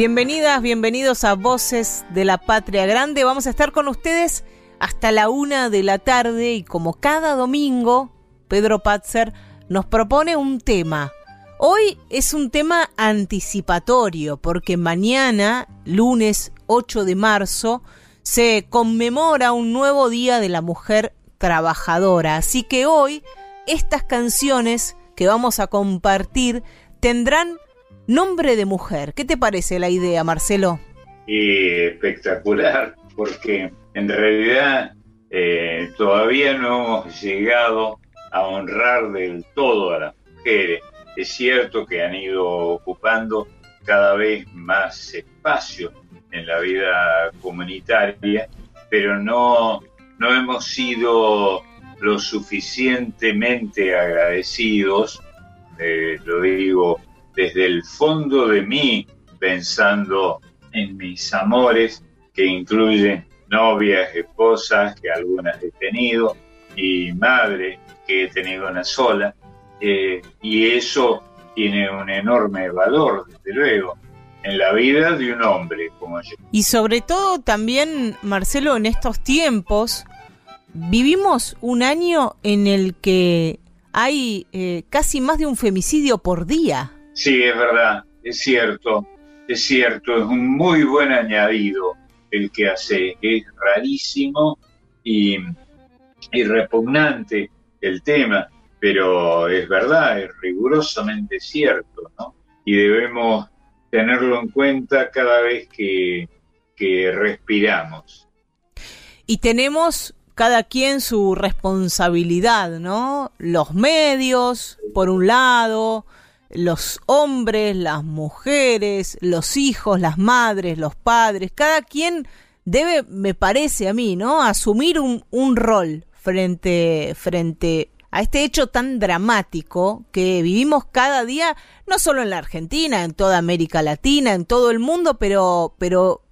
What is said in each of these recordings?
Bienvenidas, bienvenidos a Voces de la Patria Grande. Vamos a estar con ustedes hasta la una de la tarde y como cada domingo, Pedro Patzer nos propone un tema. Hoy es un tema anticipatorio porque mañana, lunes 8 de marzo, se conmemora un nuevo Día de la Mujer Trabajadora. Así que hoy estas canciones que vamos a compartir tendrán Nombre de mujer. ¿Qué te parece la idea, Marcelo? espectacular, porque en realidad eh, todavía no hemos llegado a honrar del todo a las mujeres. Es cierto que han ido ocupando cada vez más espacio en la vida comunitaria, pero no, no hemos sido lo suficientemente agradecidos, eh, lo digo desde el fondo de mí pensando en mis amores, que incluyen novias, esposas, que algunas he tenido, y madre, que he tenido una sola, eh, y eso tiene un enorme valor, desde luego, en la vida de un hombre como yo. Y sobre todo también, Marcelo, en estos tiempos, vivimos un año en el que hay eh, casi más de un femicidio por día. Sí, es verdad, es cierto, es cierto, es un muy buen añadido el que hace, es rarísimo y, repugnante el tema, pero es verdad, es rigurosamente cierto, ¿no? Y debemos tenerlo en cuenta cada vez que, que respiramos. Y tenemos cada quien su responsabilidad, ¿no? Los medios, por un lado, los hombres, las mujeres, los hijos, las madres, los padres, cada quien debe, me parece a mí, ¿no? Asumir un, un rol frente, frente a este hecho tan dramático que vivimos cada día, no solo en la Argentina, en toda América Latina, en todo el mundo, pero, pero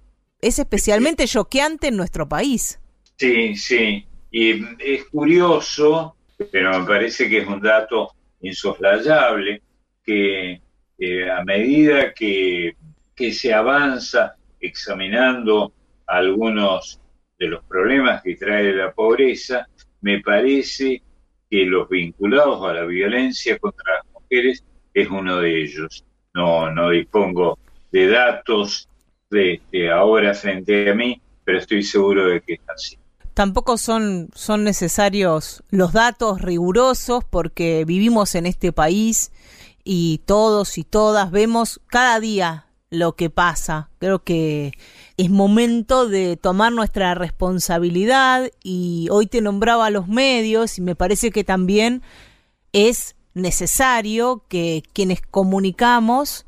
es especialmente choqueante en nuestro país. Sí, sí. Y es curioso, pero me parece que es un dato insoslayable, que eh, a medida que, se avanza examinando algunos de los problemas que trae la pobreza, me parece que los vinculados a la violencia contra las mujeres es uno de ellos. No, no dispongo de datos de, ahora frente a mí, pero estoy seguro de que es así. Tampoco son, son necesarios los datos rigurosos porque vivimos en este país y todos y todas vemos cada día lo que pasa. Creo que es momento de tomar nuestra responsabilidad y hoy te nombraba a los medios y me parece que también es necesario que quienes comunicamos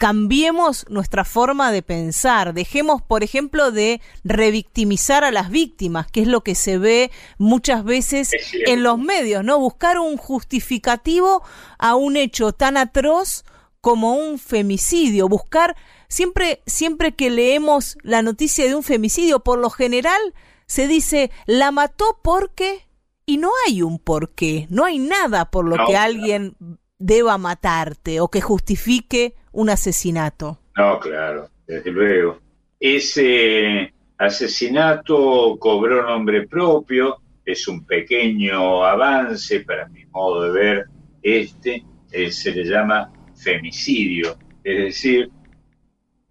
cambiemos nuestra forma de pensar, dejemos, por ejemplo, de revictimizar a las víctimas, que es lo que se ve muchas veces en los medios, ¿no? Buscar un justificativo a un hecho tan atroz como un femicidio, buscar siempre siempre que leemos la noticia de un femicidio, por lo general se dice la mató porque y no hay un porqué, no hay nada por lo que alguien deba matarte o que justifique un asesinato. No, claro, desde luego. Ese asesinato cobró nombre propio, es un pequeño avance para mi modo de ver este, eh, se le llama femicidio, es decir,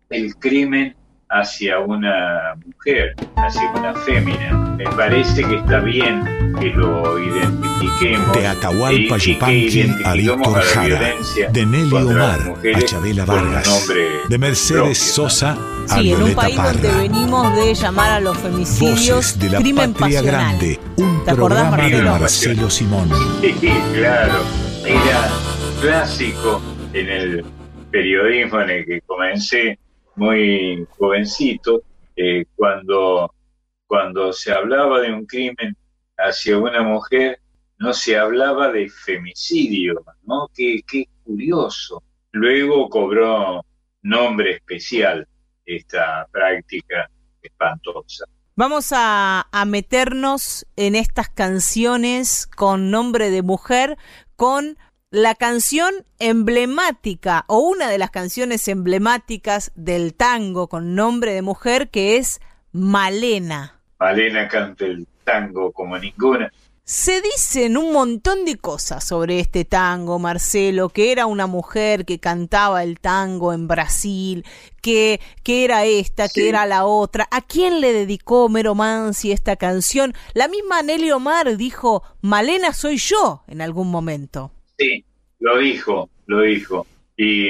el crimen hacia una mujer, hacia una fémina. Me parece que está bien que lo identifiquemos. De Atahualpa Yupanqui a Víctor Jara, de Nelly Omar a Chabela Vargas, de Mercedes Sosa a sí, en un país donde venimos de llamar a los femicidios de la crimen patria grande, un programa de Marcelo Simón. Sí, claro, era clásico en el periodismo en el que comencé muy jovencito, eh, cuando, cuando se hablaba de un crimen hacia una mujer, no se hablaba de femicidio, ¿no? Qué, qué curioso. Luego cobró nombre especial esta práctica espantosa. Vamos a, a, meternos en estas canciones con nombre de mujer, con la canción emblemática o una de las canciones emblemáticas del tango con nombre de mujer que es Malena. Malena canta el tango como ninguna. Se dicen un montón de cosas sobre este tango, Marcelo, que era una mujer que cantaba el tango en Brasil, que, que era esta, que era la otra. ¿A quién le dedicó Mero Mansi esta canción? La misma Nelly Omar dijo, Malena soy yo en algún momento. Sí, lo dijo, lo dijo. Y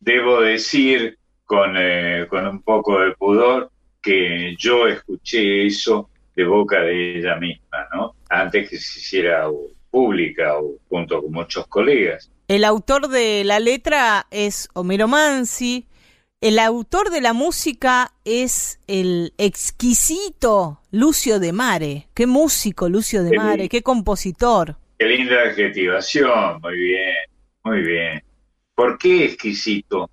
debo decir con, eh, con un poco de pudor que yo escuché eso de boca de ella misma, ¿no? Antes que se hiciera pública o junto con muchos colegas. El autor de la letra es Homero Mansi, el autor de la música es el exquisito Lucio de Mare. Qué músico Lucio de Mare, qué compositor. Qué linda adjetivación, muy bien, muy bien. ¿Por qué exquisito?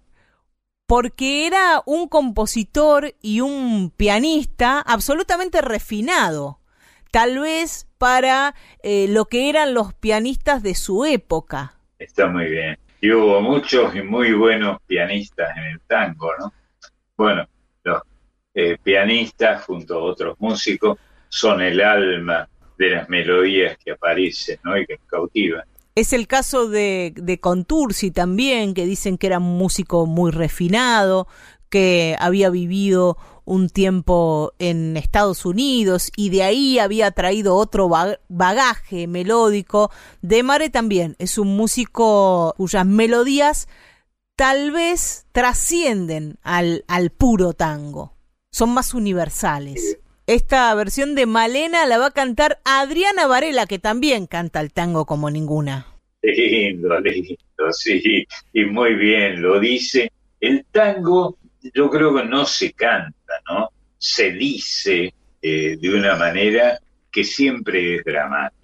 porque era un compositor y un pianista absolutamente refinado, tal vez para eh, lo que eran los pianistas de su época. Está muy bien. Y hubo muchos y muy buenos pianistas en el tango, ¿no? Bueno, los eh, pianistas junto a otros músicos son el alma de las melodías que aparecen, ¿no? Y que cautivan. Es el caso de, de Contursi también, que dicen que era un músico muy refinado, que había vivido un tiempo en Estados Unidos y de ahí había traído otro bagaje melódico. De Mare también es un músico cuyas melodías tal vez trascienden al, al puro tango, son más universales. Esta versión de Malena la va a cantar Adriana Varela, que también canta el tango como ninguna. Lindo, lindo, sí, y muy bien, lo dice. El tango yo creo que no se canta, ¿no? Se dice eh, de una manera que siempre es dramática.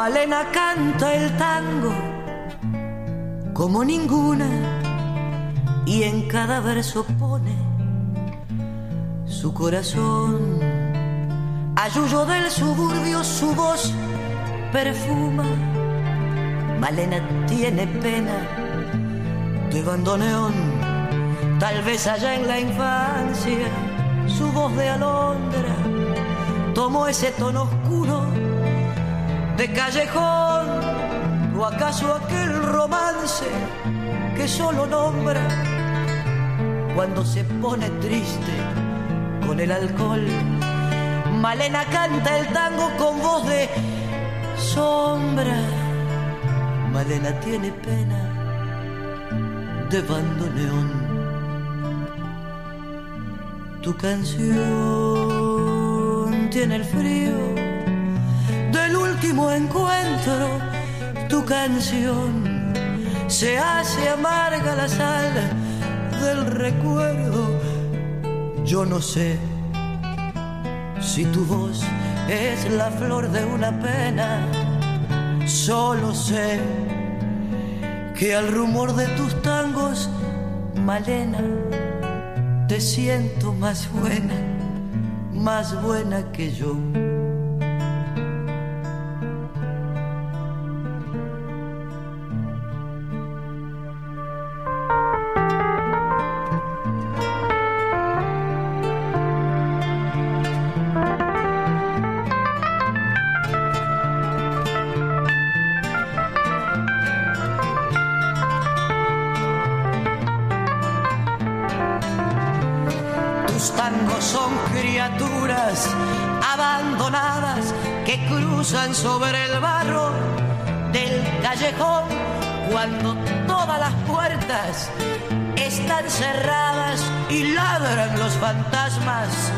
Malena canta el tango como ninguna y en cada verso pone su corazón. Ayuyo del suburbio su voz perfuma. Malena tiene pena de bandoneón. Tal vez allá en la infancia su voz de alondra tomó ese tono oscuro de callejón o acaso aquel romance que solo nombra cuando se pone triste con el alcohol. Malena canta el tango con voz de sombra. Malena tiene pena de bandoneón. Tu canción tiene el frío último encuentro, tu canción se hace amarga la sal del recuerdo. Yo no sé si tu voz es la flor de una pena, solo sé que al rumor de tus tangos, Malena, te siento más buena, más buena que yo. Sobre el barro del callejón cuando todas las puertas están cerradas y ladran los fantasmas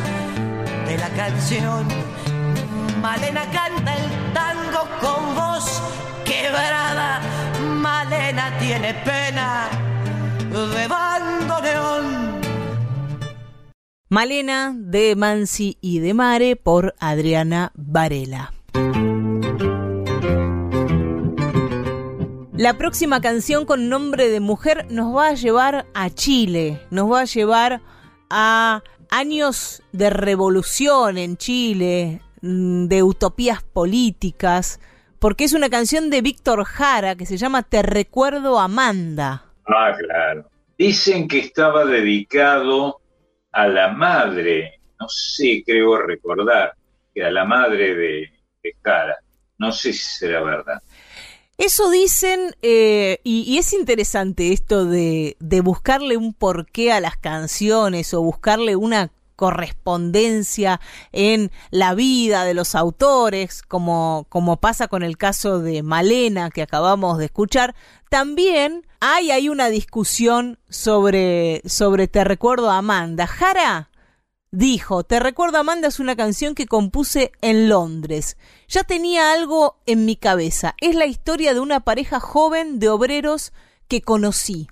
de la canción. Malena canta el tango con voz quebrada. Malena tiene pena de bandoneón. Malena de Mansi y de Mare por Adriana Varela. La próxima canción con nombre de mujer nos va a llevar a Chile, nos va a llevar a años de revolución en Chile, mm, de utopías políticas, porque es una canción de Víctor Jara que se llama Te recuerdo Amanda. Ah, claro. Dicen que estaba dedicado a la madre, no sé, creo recordar, que a la madre de, de Jara. No sé si será verdad. Eso dicen, eh, y, es interesante esto de, de buscarle un porqué a las canciones o buscarle una correspondencia en la vida de los autores, como, como pasa con el caso de Malena que acabamos de escuchar, también hay, hay una discusión sobre, sobre Te recuerdo Amanda. Jara Dijo, Te recuerdo Amanda es una canción que compuse en Londres. Ya tenía algo en mi cabeza. Es la historia de una pareja joven de obreros que conocí.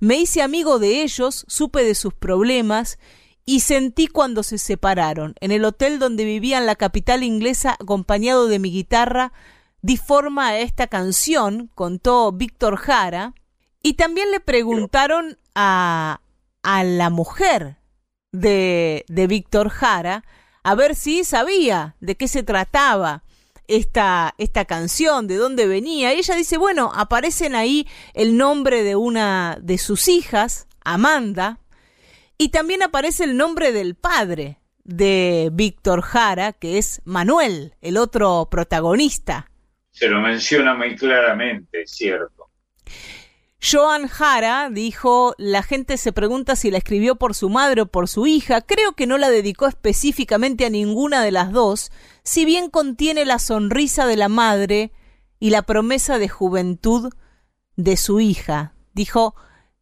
Me hice amigo de ellos, supe de sus problemas y sentí cuando se separaron. En el hotel donde vivía en la capital inglesa, acompañado de mi guitarra, di forma a esta canción, contó Víctor Jara, y también le preguntaron a, a la mujer de, de Víctor Jara, a ver si sabía de qué se trataba esta, esta canción, de dónde venía. Y ella dice, bueno, aparecen ahí el nombre de una de sus hijas, Amanda, y también aparece el nombre del padre de Víctor Jara, que es Manuel, el otro protagonista. Se lo menciona muy claramente, cierto. Joan Jara dijo, la gente se pregunta si la escribió por su madre o por su hija, creo que no la dedicó específicamente a ninguna de las dos, si bien contiene la sonrisa de la madre y la promesa de juventud de su hija. Dijo,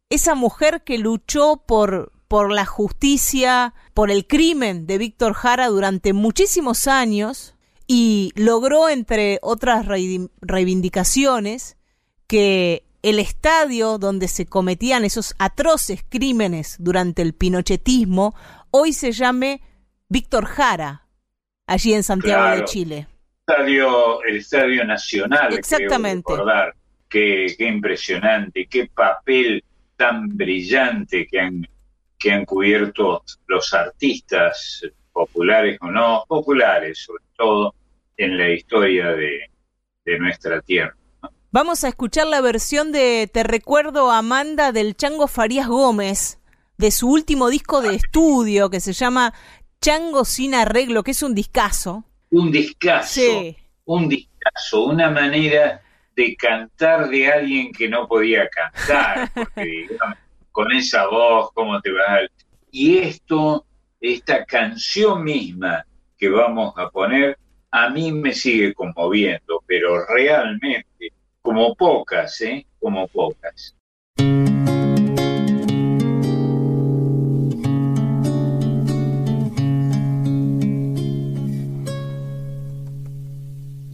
esa mujer que luchó por, por la justicia, por el crimen de Víctor Jara durante muchísimos años y logró, entre otras reivindicaciones, que el estadio donde se cometían esos atroces crímenes durante el pinochetismo hoy se llame Víctor Jara, allí en Santiago de Chile. Estadio, el Estadio Nacional. Exactamente. Recordar. Qué, qué impresionante, qué papel tan brillante que han, que han cubierto los artistas populares o no, populares sobre todo, en la historia de nuestra tierra. Vamos a escuchar la versión de Te recuerdo Amanda del Chango Farías Gómez, de su último disco de estudio que se llama Chango sin arreglo, que es un discazo. Un discazo. Sí. Un discazo, una manera de cantar de alguien que no podía cantar, porque con esa voz, ¿cómo te va? Y esto, esta canción misma que vamos a poner, a mí me sigue conmoviendo, pero realmente como pocas, ¿eh? Como pocas.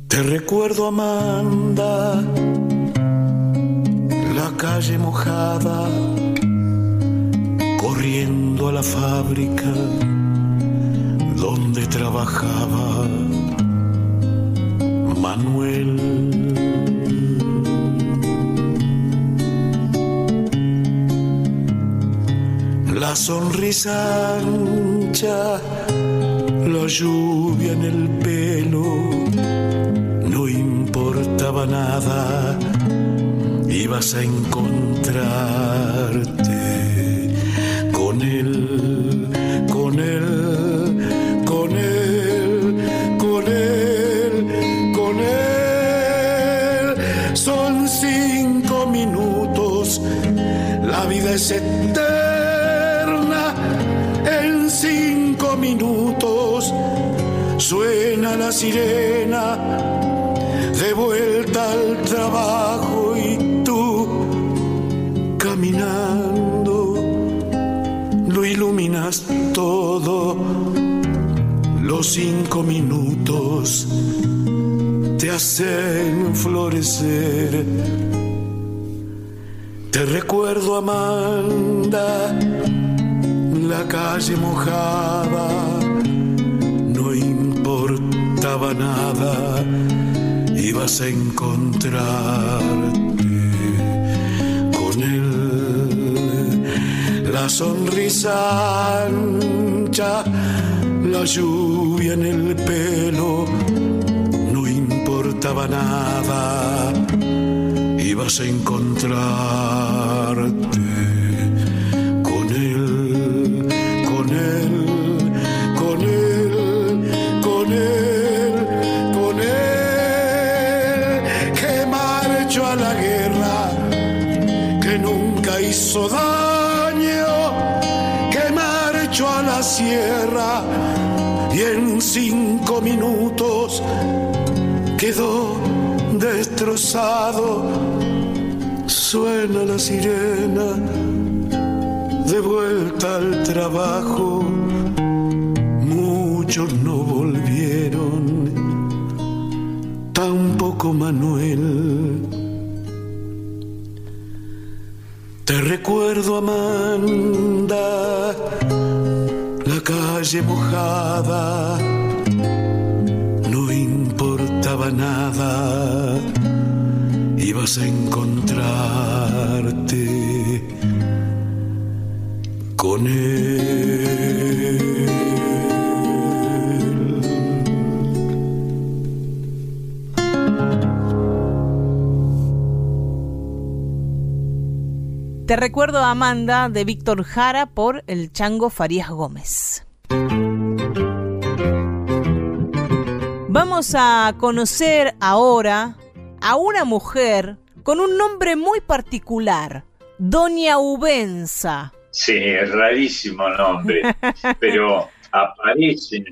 Te recuerdo, Amanda, la calle mojada, corriendo a la fábrica donde trabajaba Manuel la sonrisa ancha, la lluvia en el pelo, no importaba nada, ibas a encontrarte con él, con él, con él, con él, con él. Son cinco minutos, la vida es eterna suena la sirena de vuelta al trabajo y tú caminando lo iluminas todo. Los cinco minutos te hacen florecer. Te recuerdo Amanda la calle mojada, importaba nada, ibas a encontrarte con él. La sonrisa ancha, la lluvia en el pelo, no importaba nada, ibas a encontrarte hizo daño que marchó a la sierra y en cinco minutos quedó destrozado. Suena la sirena de vuelta al trabajo. Muchos no volvieron, tampoco Manuel recuerdo, Amanda, la calle mojada, no importaba nada, ibas a encontrarte con él. Te recuerdo a Amanda de Víctor Jara por el Chango Farías Gómez. Vamos a conocer ahora a una mujer con un nombre muy particular, Doña Ubenza. Sí, es rarísimo nombre, pero aparecen,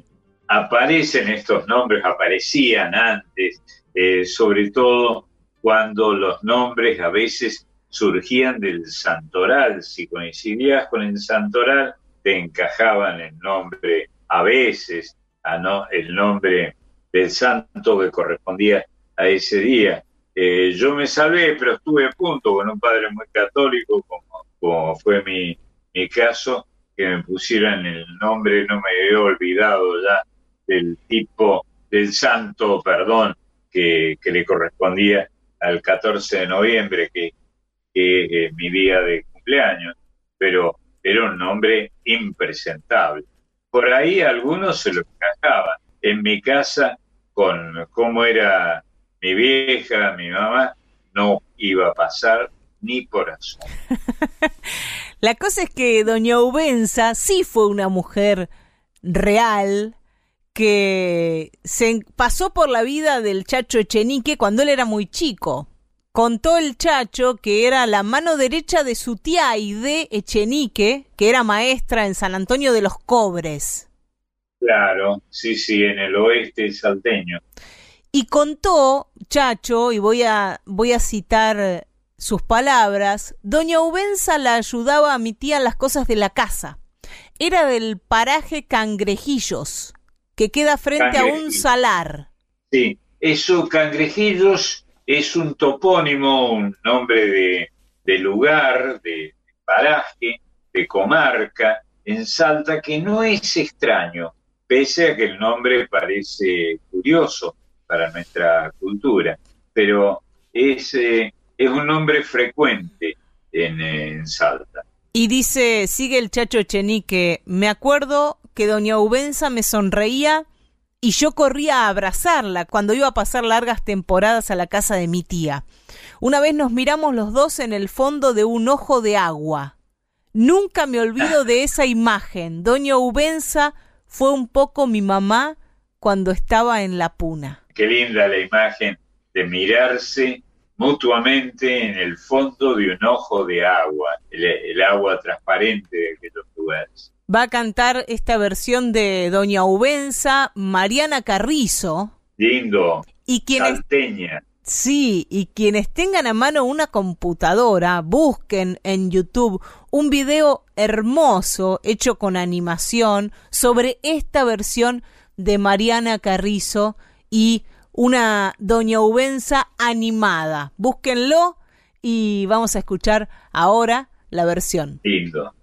aparecen estos nombres, aparecían antes, eh, sobre todo cuando los nombres a veces surgían del santoral. Si coincidías con el santoral, te encajaban el nombre a veces, a no, el nombre del santo que correspondía a ese día. Eh, yo me salvé, pero estuve a punto con un padre muy católico, como, fue mi, mi caso, que me pusieran el nombre, no me he olvidado ya del tipo del santo, perdón, que, que le correspondía al 14 de noviembre, que que mi día de cumpleaños, pero era un nombre impresentable. Por ahí algunos se lo encajaban. En mi casa, con cómo era mi vieja, mi mamá, no iba a pasar ni por. La cosa es que doña Ubenza sí fue una mujer real que se pasó por la vida del Chacho Echenique cuando él era muy chico contó el chacho que era la mano derecha de su tía Aide Echenique, que era maestra en San Antonio de los Cobres. Claro, sí, sí, en el oeste salteño. Y contó, chacho, y voy a, voy a citar sus palabras, doña Ubenza la ayudaba a mi tía en las cosas de la casa. Era del paraje Cangrejillos, que queda frente a un salar. Sí, eso Cangrejillos es un topónimo, un nombre de, lugar, de, paraje, de comarca en Salta que no es extraño, pese a que el nombre parece curioso para nuestra cultura, pero es, eh, es un nombre frecuente en, en, Salta. Y dice, sigue el chacho Chenique, me acuerdo que doña Ubenza me sonreía y yo corría a abrazarla cuando iba a pasar largas temporadas a la casa de mi tía. Una vez nos miramos los dos en el fondo de un ojo de agua. Nunca me olvido de esa imagen. Doña Ubenza fue un poco mi mamá cuando estaba en la puna. Qué linda la imagen de mirarse mutuamente en el fondo de un ojo de agua, el, agua transparente de aquellos lugares va a cantar esta versión de Doña Ubenza, Mariana Carrizo. Lindo. Y quienes, Sí, y quienes tengan a mano una computadora, busquen en YouTube un video hermoso hecho con animación sobre esta versión de Mariana Carrizo y una Doña Ubenza animada. Búsquenlo y vamos a escuchar ahora la versión. Lindo.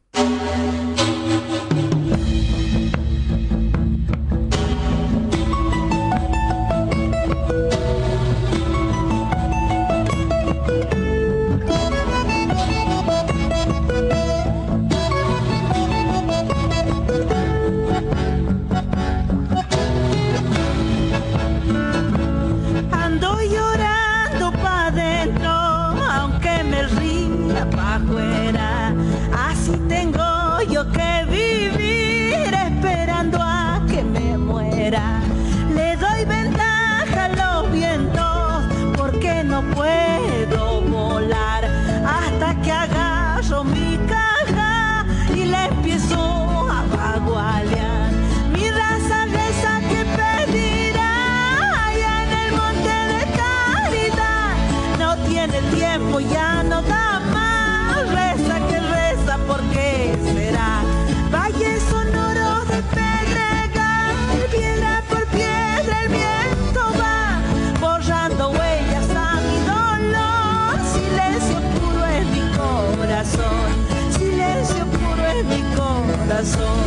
Tiempo ya no da más. Reza que reza, ¿por qué será? Valle sonoro de pedregal, piedra por piedra el viento va, borrando huellas a mi dolor. Silencio puro es mi corazón, silencio puro es mi corazón.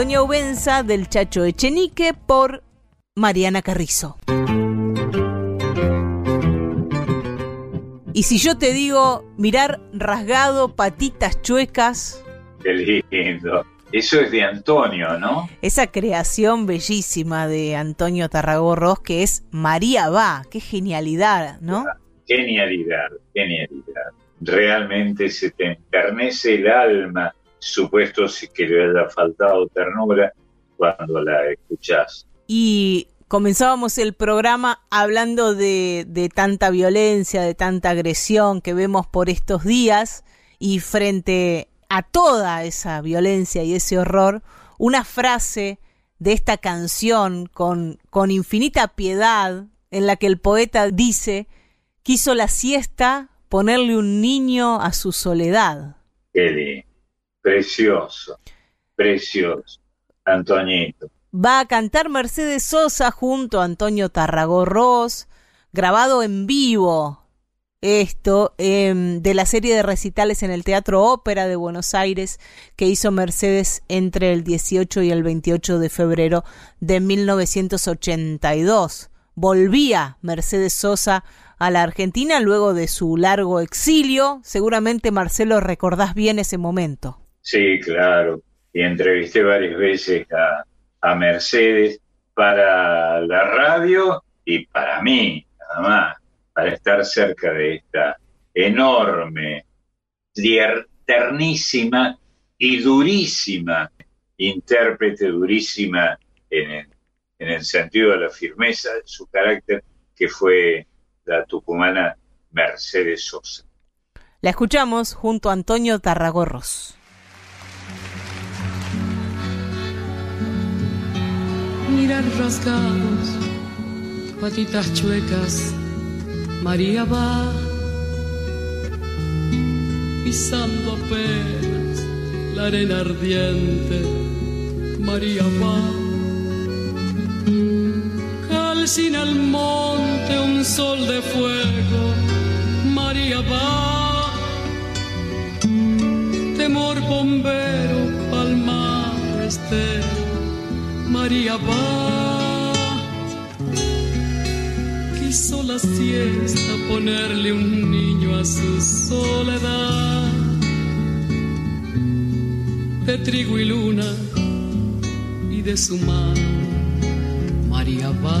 Doña Ubenza del Chacho Echenique por Mariana Carrizo. Y si yo te digo mirar rasgado, patitas chuecas. Qué lindo. Eso es de Antonio, ¿no? Esa creación bellísima de Antonio Tarragorros que es María va. Qué genialidad, ¿no? Genialidad, genialidad. Realmente se te enternece el alma supuesto si que le haya faltado ternura cuando la escuchás. Y comenzábamos el programa hablando de, de, tanta violencia, de tanta agresión que vemos por estos días y frente a toda esa violencia y ese horror, una frase de esta canción con, con infinita piedad en la que el poeta dice, quiso la siesta ponerle un niño a su soledad. Qué Precioso, precioso. Antoñito. Va a cantar Mercedes Sosa junto a Antonio Tarragorros, grabado en vivo. Esto em, de la serie de recitales en el Teatro Ópera de Buenos Aires que hizo Mercedes entre el 18 y el 28 de febrero de 1982. Volvía Mercedes Sosa a la Argentina luego de su largo exilio. Seguramente Marcelo recordás bien ese momento. Sí, claro. Y entrevisté varias veces a, Mercedes para la radio y para mí, nada más, para estar cerca de esta enorme, ternísima y durísima intérprete, durísima en en el sentido de la firmeza de su carácter, que fue la tucumana Mercedes Sosa. La escuchamos junto a Antonio Tarragorros. Mirar rasgados, patitas chuecas, María va pisando apenas la arena ardiente, María va. Calcina al monte un sol de fuego, María va. Temor bombero, palmar estero María va. Quiso la siesta ponerle un niño a su soledad. De trigo y luna y de su mano, María va.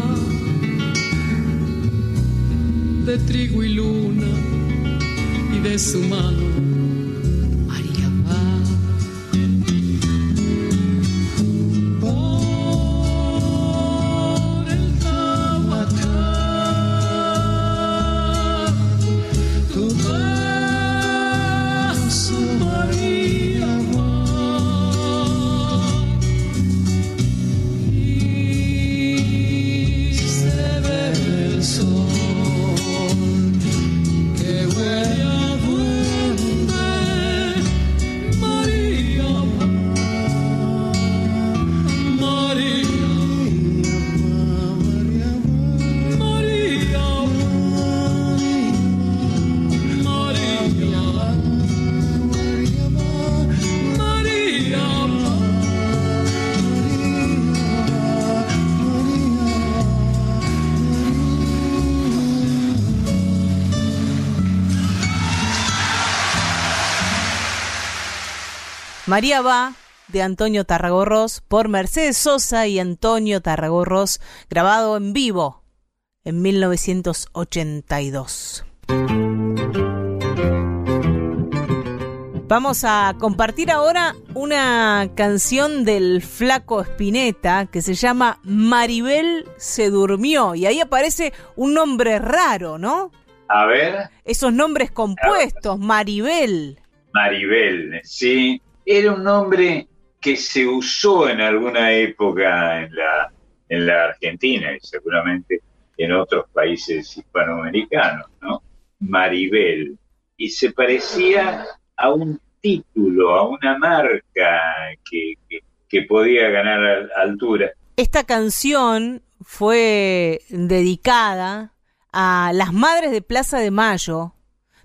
de trigo y luna y de su mano Antonio Tarragorros por Mercedes Sosa y Antonio Tarragorros, grabado en vivo en 1982. Vamos a compartir ahora una canción del flaco Spinetta que se llama Maribel se durmió y ahí aparece un nombre raro, ¿no? A ver. Esos nombres compuestos, Maribel. Maribel, sí era un nombre que se usó en alguna época en la, en la Argentina y seguramente en otros países hispanoamericanos, ¿no? Maribel. Y se parecía a un título, a una marca que, que podía ganar altura. Esta canción fue dedicada a las madres de Plaza de Mayo,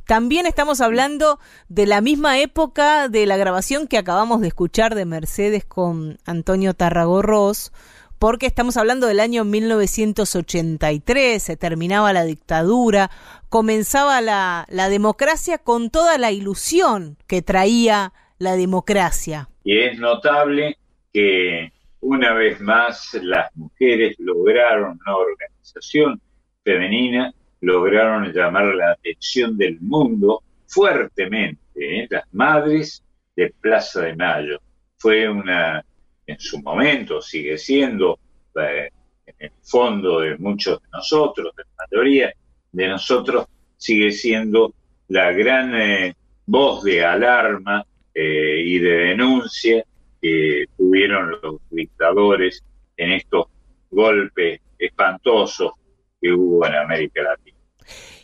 también estamos hablando de la misma época de la grabación que acabamos de escuchar de Mercedes con Antonio Tarragorros, porque estamos hablando del año 1983, se terminaba la dictadura, comenzaba la, la democracia con toda la ilusión que traía la democracia. Y es notable que una vez más las mujeres lograron una organización femenina lograron llamar la atención del mundo fuertemente. ¿eh? Las madres de Plaza de Mayo. Fue una, en su momento, sigue siendo, eh, en el fondo de muchos de nosotros, de la mayoría de nosotros, sigue siendo la gran eh, voz de alarma y de denuncia que tuvieron los dictadores en estos golpes espantosos que hubo en América Latina.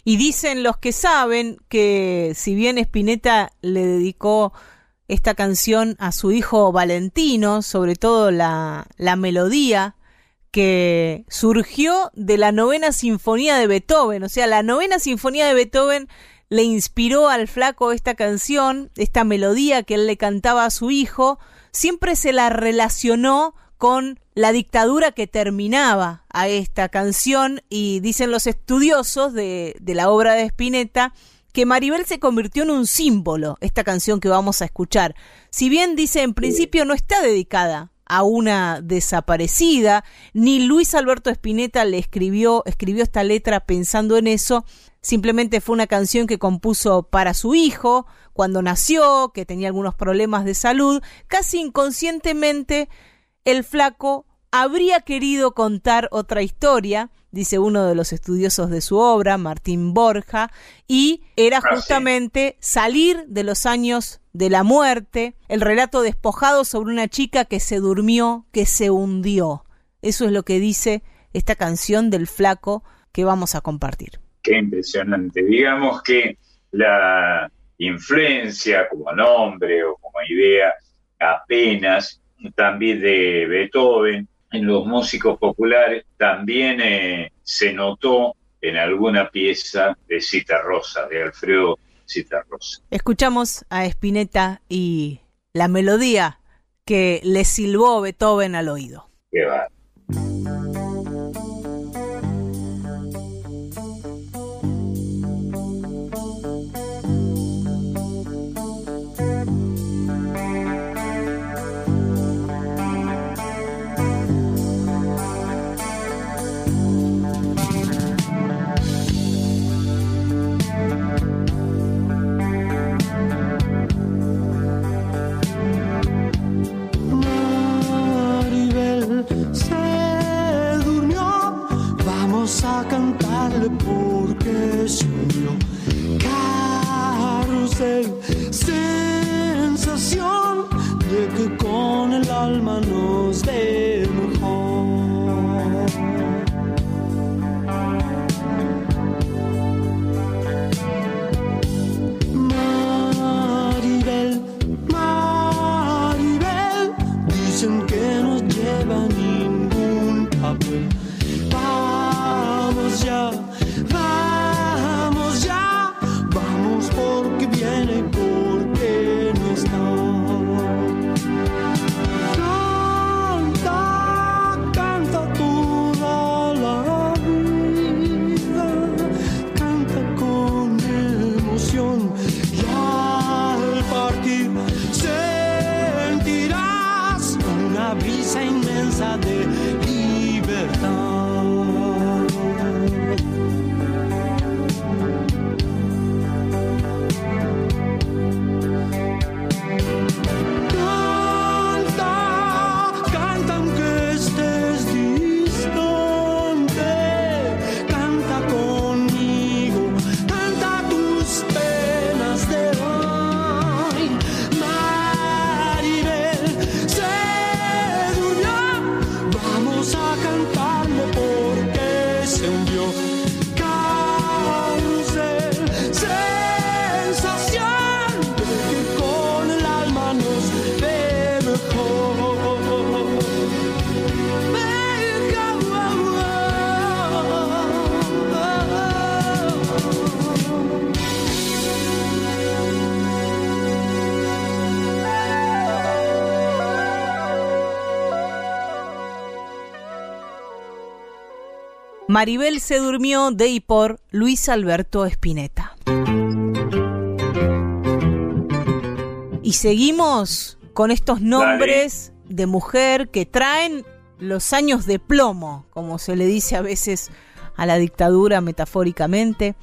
Y dicen los que saben que si bien Spinetta le dedicó esta canción a su hijo Valentino, sobre todo la, la melodía, que surgió de la novena sinfonía de Beethoven, o sea, la novena sinfonía de Beethoven le inspiró al flaco esta canción, esta melodía que él le cantaba a su hijo, siempre se la relacionó con la dictadura que terminaba a esta canción y dicen los estudiosos de, de la obra de Spinetta que Maribel se convirtió en un símbolo, esta canción que vamos a escuchar. Si bien dice en principio no está dedicada a una desaparecida, ni Luis Alberto Spinetta le escribió, escribió esta letra pensando en eso, simplemente fue una canción que compuso para su hijo cuando nació, que tenía algunos problemas de salud, casi inconscientemente el flaco habría querido contar otra historia, dice uno de los estudiosos de su obra, Martín Borja, y era ah, justamente salir de los años de la muerte, el relato despojado sobre una chica que se durmió, que se hundió. Eso es lo que dice esta canción del flaco que vamos a compartir. Qué impresionante. Digamos que la influencia como nombre o como idea apenas también de Beethoven en los músicos populares también eh, se notó en alguna pieza de Cita Rosa, de Alfredo Cita Rosa. Escuchamos a Spinetta y la melodía que le silbó Beethoven al oído. Qué va. Cantarle porque suyo carrusel, sensación de que con el alma Maribel se durmió de y por Luis Alberto Espineta. Y seguimos con estos nombres de mujer que traen los años de plomo, como se le dice a veces a la dictadura metafóricamente,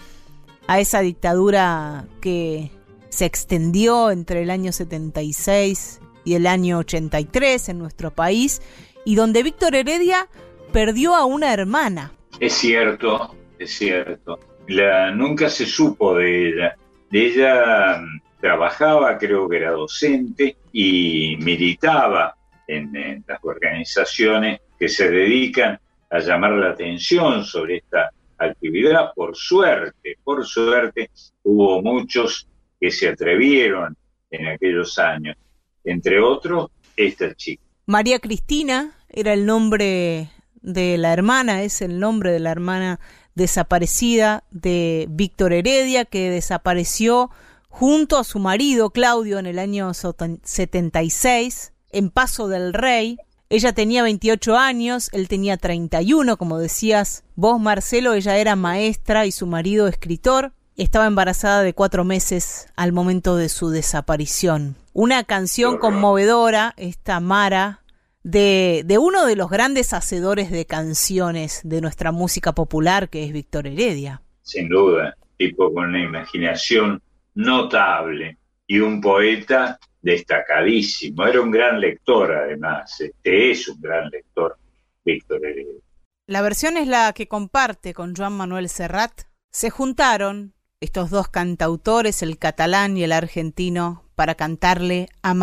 a esa dictadura que se extendió entre el año 76 y el año 83 en nuestro país, y donde Víctor Heredia perdió a una hermana. Es cierto, es cierto. La, nunca se supo de ella. Ella mm, trabajaba, creo que era docente y militaba en, las organizaciones que se dedican a llamar la atención sobre esta actividad. Por suerte, por suerte, hubo muchos que se atrevieron en aquellos años, entre otros esta chica. María Cristina era el nombre de la hermana, es el nombre de la hermana desaparecida de Víctor Heredia, que desapareció junto a su marido Claudio en el año 76 en Paso del Rey. Ella tenía 28 años, él tenía 31, como decías vos, Marcelo, ella era maestra y su marido escritor. Estaba embarazada de cuatro meses al momento de su desaparición. Una canción conmovedora, esta Mara, de, de, uno de los grandes hacedores de canciones de nuestra música popular, que es Víctor Heredia. Sin duda, tipo con una imaginación notable y un poeta destacadísimo. Era un gran lector, además. Este es un gran lector, Víctor Heredia. La versión es la que comparte con Joan Manuel Serrat. Se juntaron estos dos cantautores, el catalán y el argentino, para cantarle a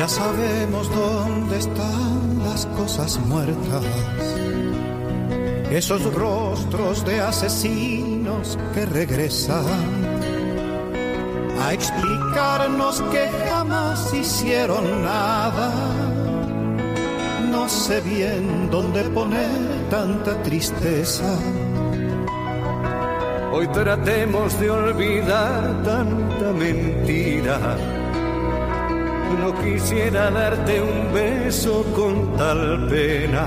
Ya sabemos dónde están las cosas muertas, esos rostros de asesinos que regresan a explicarnos que jamás hicieron nada. No sé bien dónde poner tanta tristeza. Hoy tratemos de olvidar tanta mentira no quisiera darte un beso con tal pena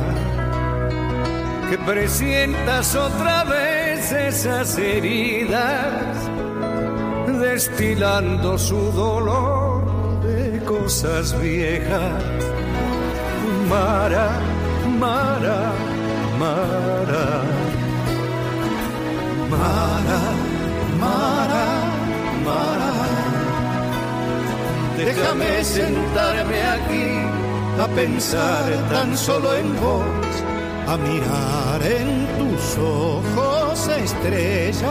que presientas otra vez esas heridas, destilando su dolor de cosas viejas. Mara, Mara, Mara, Mara, Mara, Mara. Déjame sentarme aquí a pensar tan solo en vos, a mirar en tus ojos estrellas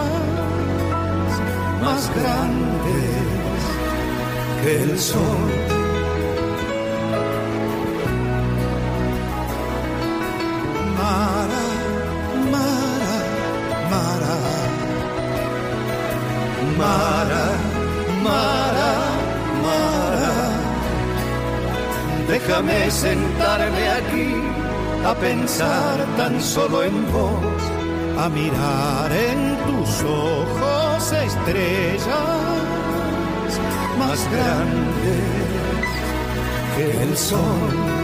más grandes que el sol. Déjame sentarme aquí a pensar tan solo en vos, a mirar en tus ojos estrellas más grandes que el sol.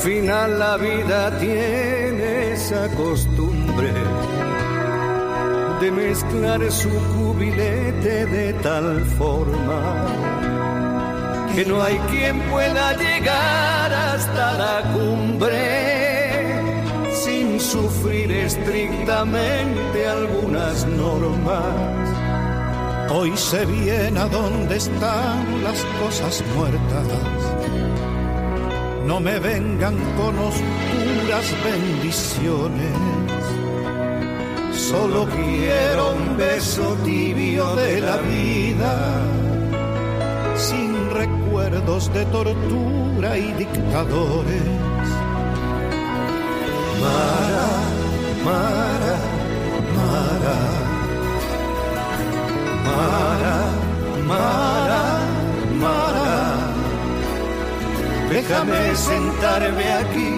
Final la vida tiene esa costumbre de mezclar su cubilete de tal forma que no hay quien pueda llegar hasta la cumbre sin sufrir estrictamente algunas normas. Hoy sé bien a dónde están las cosas muertas no me vengan con oscuras bendiciones. Solo quiero un beso tibio de la vida, sin recuerdos de tortura y dictadores. Mara, Mara, Mara, Mara, Mara. Déjame sentarme aquí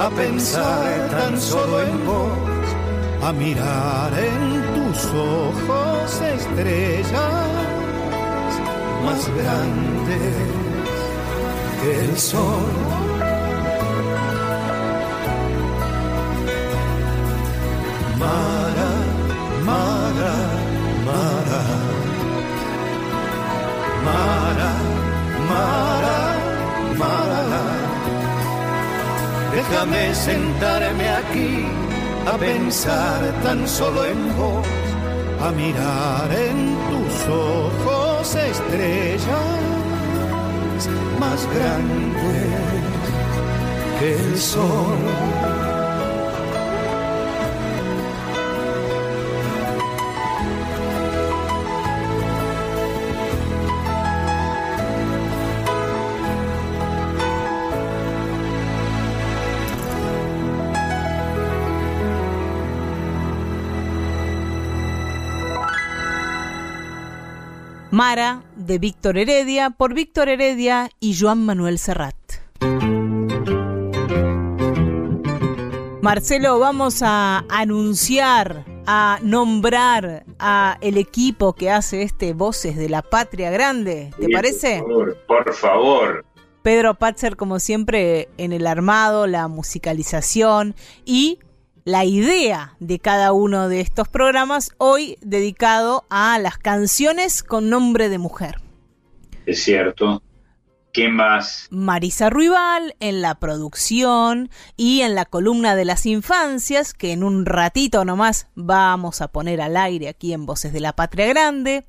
a pensar tan solo en vos, a mirar en tus ojos estrellas más grandes que el sol. Mara, Mara, Mara, Mara, Mara, Déjame sentarme aquí a pensar tan solo en vos, a mirar en tus ojos estrellas más grande que el sol. Mara de Víctor Heredia por Víctor Heredia y Joan Manuel Serrat. Marcelo, vamos a anunciar, a nombrar a el equipo que hace este Voces de la Patria Grande. ¿Te parece? Por favor, por favor. Pedro Patzer, como siempre, en el armado, la musicalización y la idea de cada uno de estos programas, hoy dedicado a las canciones con nombre de mujer. Es cierto. ¿Qué más? Marisa Ruibal en la producción y en la columna de las infancias, que en un ratito nomás vamos a poner al aire aquí en Voces de la Patria Grande.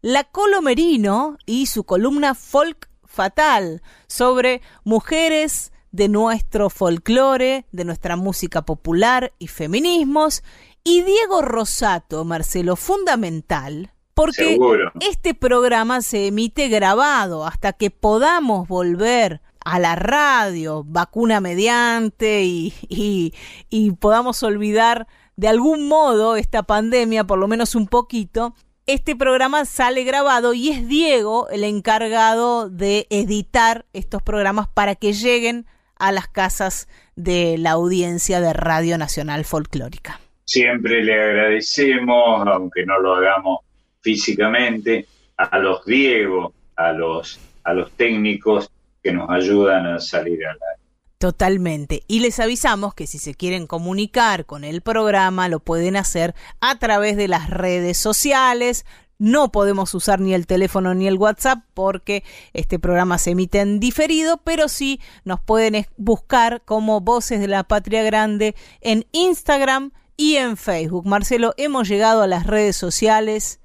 La Colomerino y su columna Folk Fatal sobre mujeres de nuestro folclore, de nuestra música popular y feminismos. Y Diego Rosato, Marcelo, fundamental, porque este programa se emite grabado hasta que podamos volver a la radio, vacuna mediante, y, y, y podamos olvidar de algún modo esta pandemia, por lo menos un poquito, este programa sale grabado y es Diego el encargado de editar estos programas para que lleguen a las casas de la audiencia de Radio Nacional Folclórica. Siempre le agradecemos, aunque no lo hagamos físicamente, a los Diego, a los, a los técnicos que nos ayudan a salir al aire. Totalmente. Y les avisamos que si se quieren comunicar con el programa, lo pueden hacer a través de las redes sociales. No podemos usar ni el teléfono ni el WhatsApp porque este programa se emite en diferido, pero sí nos pueden buscar como Voces de la Patria Grande en Instagram y en Facebook. Marcelo, hemos llegado a las redes sociales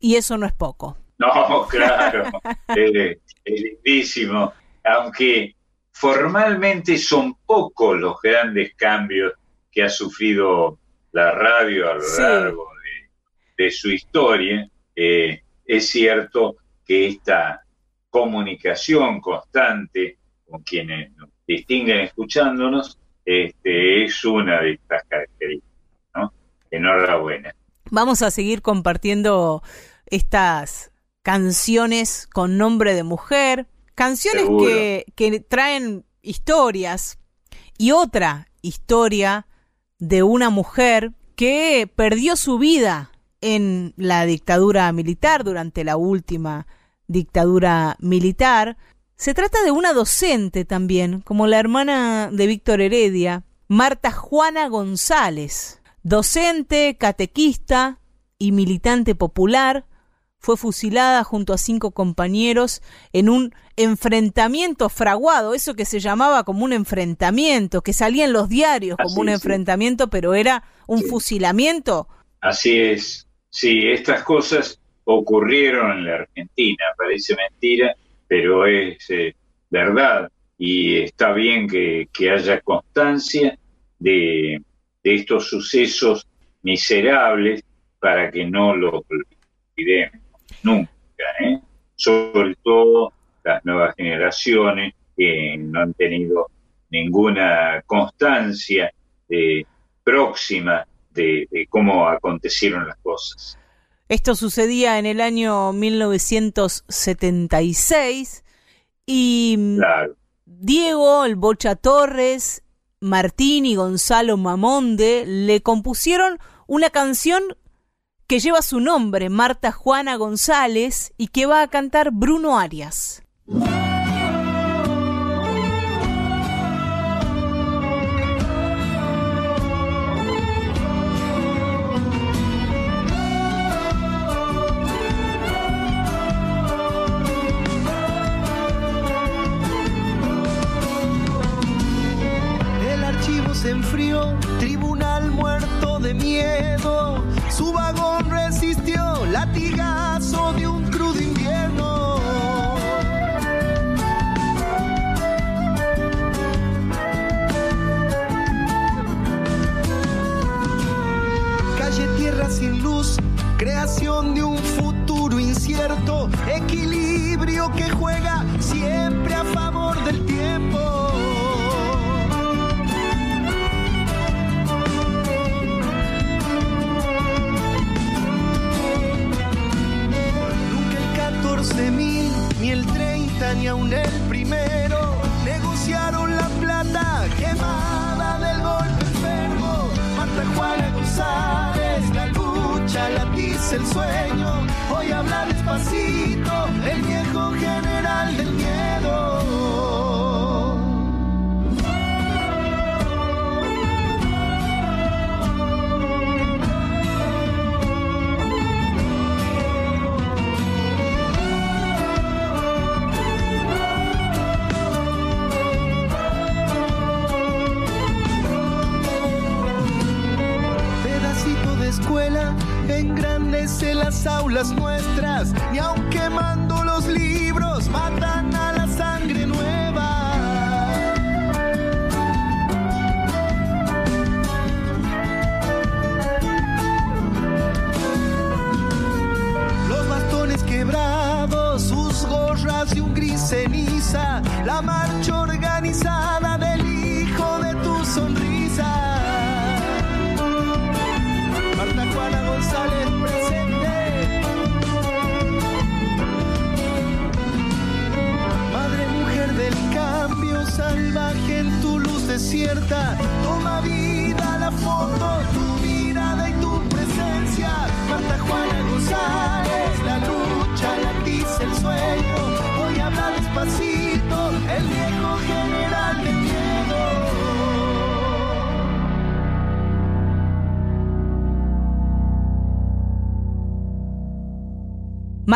y eso no es poco. No, claro, es, lindísimo. Aunque formalmente son pocos los grandes cambios que ha sufrido la radio a lo largo de su historia, eh, es cierto que esta comunicación constante con quienes nos distinguen escuchándonos este, es una de estas características. ¿no? Enhorabuena. Vamos a seguir compartiendo estas canciones con nombre de mujer, canciones que, que traen historias y otra historia de una mujer que perdió su vida en la dictadura militar, durante la última dictadura militar. Se trata de una docente también, como la hermana de Víctor Heredia, Marta Juana González, docente, catequista y militante popular, fue fusilada junto a cinco compañeros en un enfrentamiento fraguado, eso que se llamaba como un enfrentamiento, que salía en los diarios como un enfrentamiento, pero era un fusilamiento. Así es. Sí, estas cosas ocurrieron en la Argentina, parece mentira, pero es eh, verdad y está bien que, haya constancia de, estos sucesos miserables para que no los olvidemos nunca, ¿eh? sobre todo las nuevas generaciones que no han tenido ninguna constancia eh, próxima de, cómo acontecieron las cosas. Esto sucedía en el año 1976 y mm, Diego, el Bocha Torres, Martín y Gonzalo Mamonde le compusieron una canción que lleva su nombre, Marta Juana González, y que va a cantar Bruno Arias.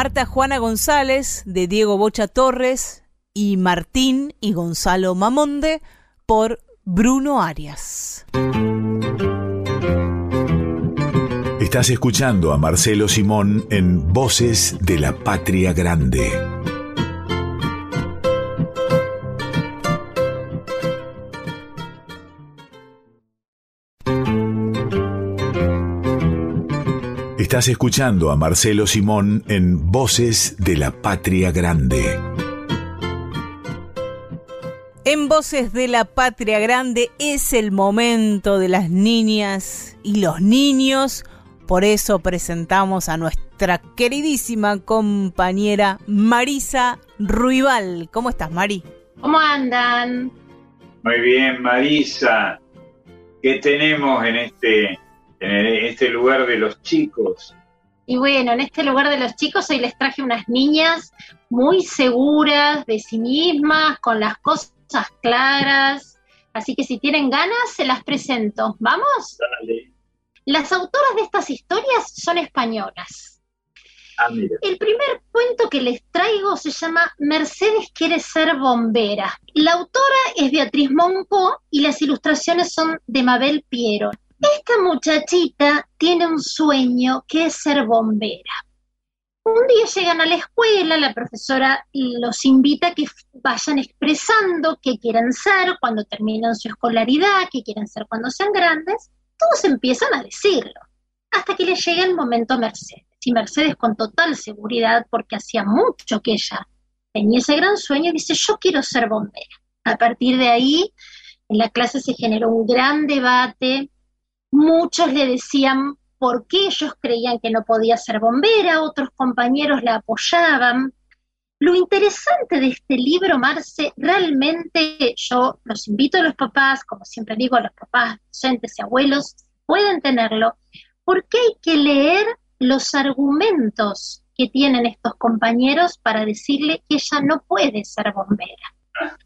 Marta Juana González de Diego Bocha Torres y Martín y Gonzalo Mamonde por Bruno Arias. Estás escuchando a Marcelo Simón en Voces de la Patria Grande. Estás escuchando a Marcelo Simón en Voces de la Patria Grande. En Voces de la Patria Grande es el momento de las niñas y los niños. Por eso presentamos a nuestra queridísima compañera Marisa Ruibal. ¿Cómo estás, Mari? ¿Cómo andan? Muy bien, Marisa. ¿Qué tenemos en este en este lugar de los chicos. Y bueno, en este lugar de los chicos hoy les traje unas niñas muy seguras de sí mismas, con las cosas claras. Así que si tienen ganas, se las presento. ¿Vamos? Dale. Las autoras de estas historias son españolas. Ah, El primer cuento que les traigo se llama Mercedes quiere ser bombera. La autora es Beatriz Monco y las ilustraciones son de Mabel Piero. Esta muchachita tiene un sueño que es ser bombera. Un día llegan a la escuela, la profesora los invita a que vayan expresando qué quieren ser cuando terminan su escolaridad, qué quieren ser cuando sean grandes. Todos empiezan a decirlo, hasta que le llega el momento a Mercedes. Y Mercedes con total seguridad, porque hacía mucho que ella tenía ese gran sueño, dice, yo quiero ser bombera. A partir de ahí, en la clase se generó un gran debate, Muchos le decían por qué ellos creían que no podía ser bombera, otros compañeros la apoyaban. Lo interesante de este libro, Marce, realmente yo los invito a los papás, como siempre digo, a los papás, docentes y abuelos, pueden tenerlo, porque hay que leer los argumentos que tienen estos compañeros para decirle que ella no puede ser bombera.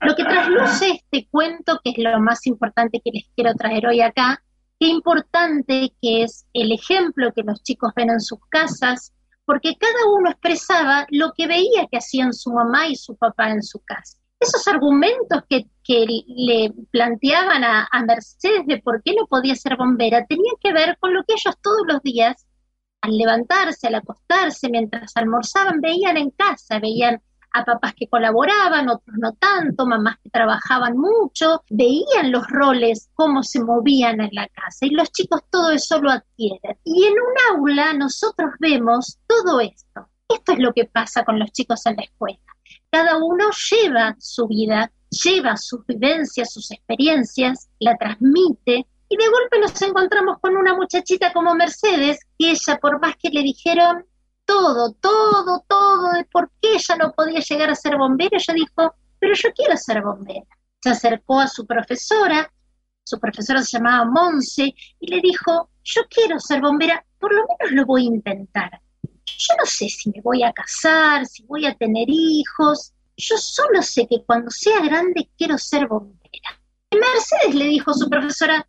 Lo que trasluce este cuento, que es lo más importante que les quiero traer hoy acá, qué importante que es el ejemplo que los chicos ven en sus casas, porque cada uno expresaba lo que veía que hacían su mamá y su papá en su casa. Esos argumentos que, le planteaban a, a, Mercedes de por qué no podía ser bombera tenían que ver con lo que ellos todos los días al levantarse, al acostarse, mientras almorzaban, veían en casa, veían a papás que colaboraban, otros no tanto, mamás que trabajaban mucho, veían los roles, cómo se movían en la casa y los chicos todo eso lo adquieren. Y en un aula nosotros vemos todo esto. Esto es lo que pasa con los chicos en la escuela. Cada uno lleva su vida, lleva sus vivencias, sus experiencias, la transmite y de golpe nos encontramos con una muchachita como Mercedes, que ella, por más que le dijeron todo, todo, todo de por qué ella no podía llegar a ser bombera, ella dijo, pero yo quiero ser bombera. Se acercó a su profesora, su profesora se llamaba Monse, y le dijo, yo quiero ser bombera, por lo menos lo voy a intentar. Yo no sé si me voy a casar, si voy a tener hijos, yo solo sé que cuando sea grande quiero ser bombera. Y Mercedes le dijo a su profesora,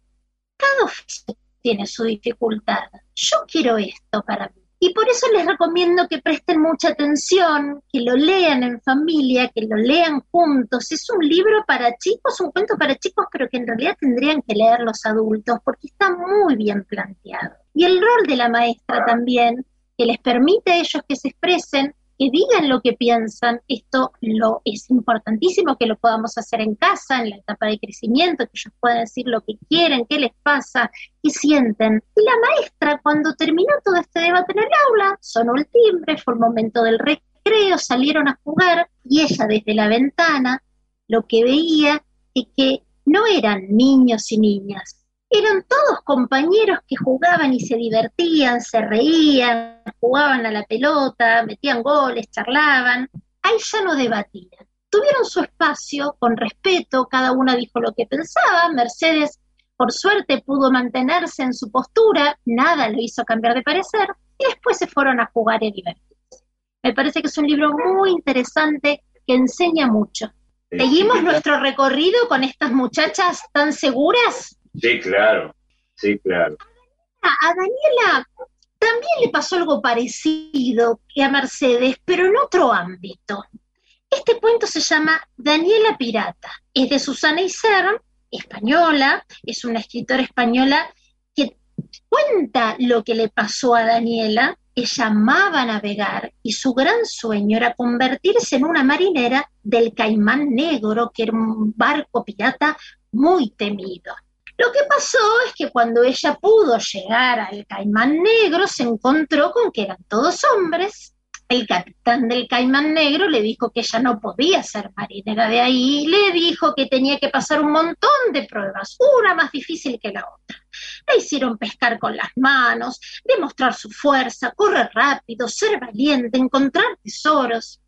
cada oficio tiene su dificultad. Yo quiero esto para mí. Y por eso les recomiendo que presten mucha atención, que lo lean en familia, que lo lean juntos. Es un libro para chicos, un cuento para chicos, pero que en realidad tendrían que leer los adultos porque está muy bien planteado. Y el rol de la maestra también, que les permite a ellos que se expresen, que digan lo que piensan. Esto lo, es importantísimo que lo podamos hacer en casa, en la etapa de crecimiento, que ellos puedan decir lo que quieren, qué les pasa, qué sienten. Y la maestra, cuando terminó todo este debate en el aula, sonó el timbre, fue el momento del recreo, salieron a jugar y ella desde la ventana lo que veía es que no eran niños y niñas, eran todos compañeros que jugaban y se divertían, se reían, jugaban a la pelota, metían goles, charlaban. Ahí ya no debatían. Tuvieron su espacio con respeto, cada una dijo lo que pensaba. Mercedes, por suerte, pudo mantenerse en su postura, nada lo hizo cambiar de parecer, y después se fueron a jugar y divertirse. Me parece que es un libro muy interesante que enseña mucho. ¿Seguimos nuestro recorrido con estas muchachas tan seguras? Sí, claro, sí, claro. A Daniela también le pasó algo parecido que a Mercedes, pero en otro ámbito. Este cuento se llama Daniela Pirata. Es de Susana Isern, española, es una escritora española que cuenta lo que le pasó a Daniela. Ella amaba navegar y su gran sueño era convertirse en una marinera del Caimán Negro, que era un barco pirata muy temido. Lo que pasó es que cuando ella pudo llegar al Caimán Negro, se encontró con que eran todos hombres. El capitán del Caimán Negro le dijo que ella no podía ser marinera de ahí, le dijo que tenía que pasar un montón de pruebas, una más difícil que la otra. La hicieron pescar con las manos, demostrar su fuerza, correr rápido, ser valiente, encontrar tesoros.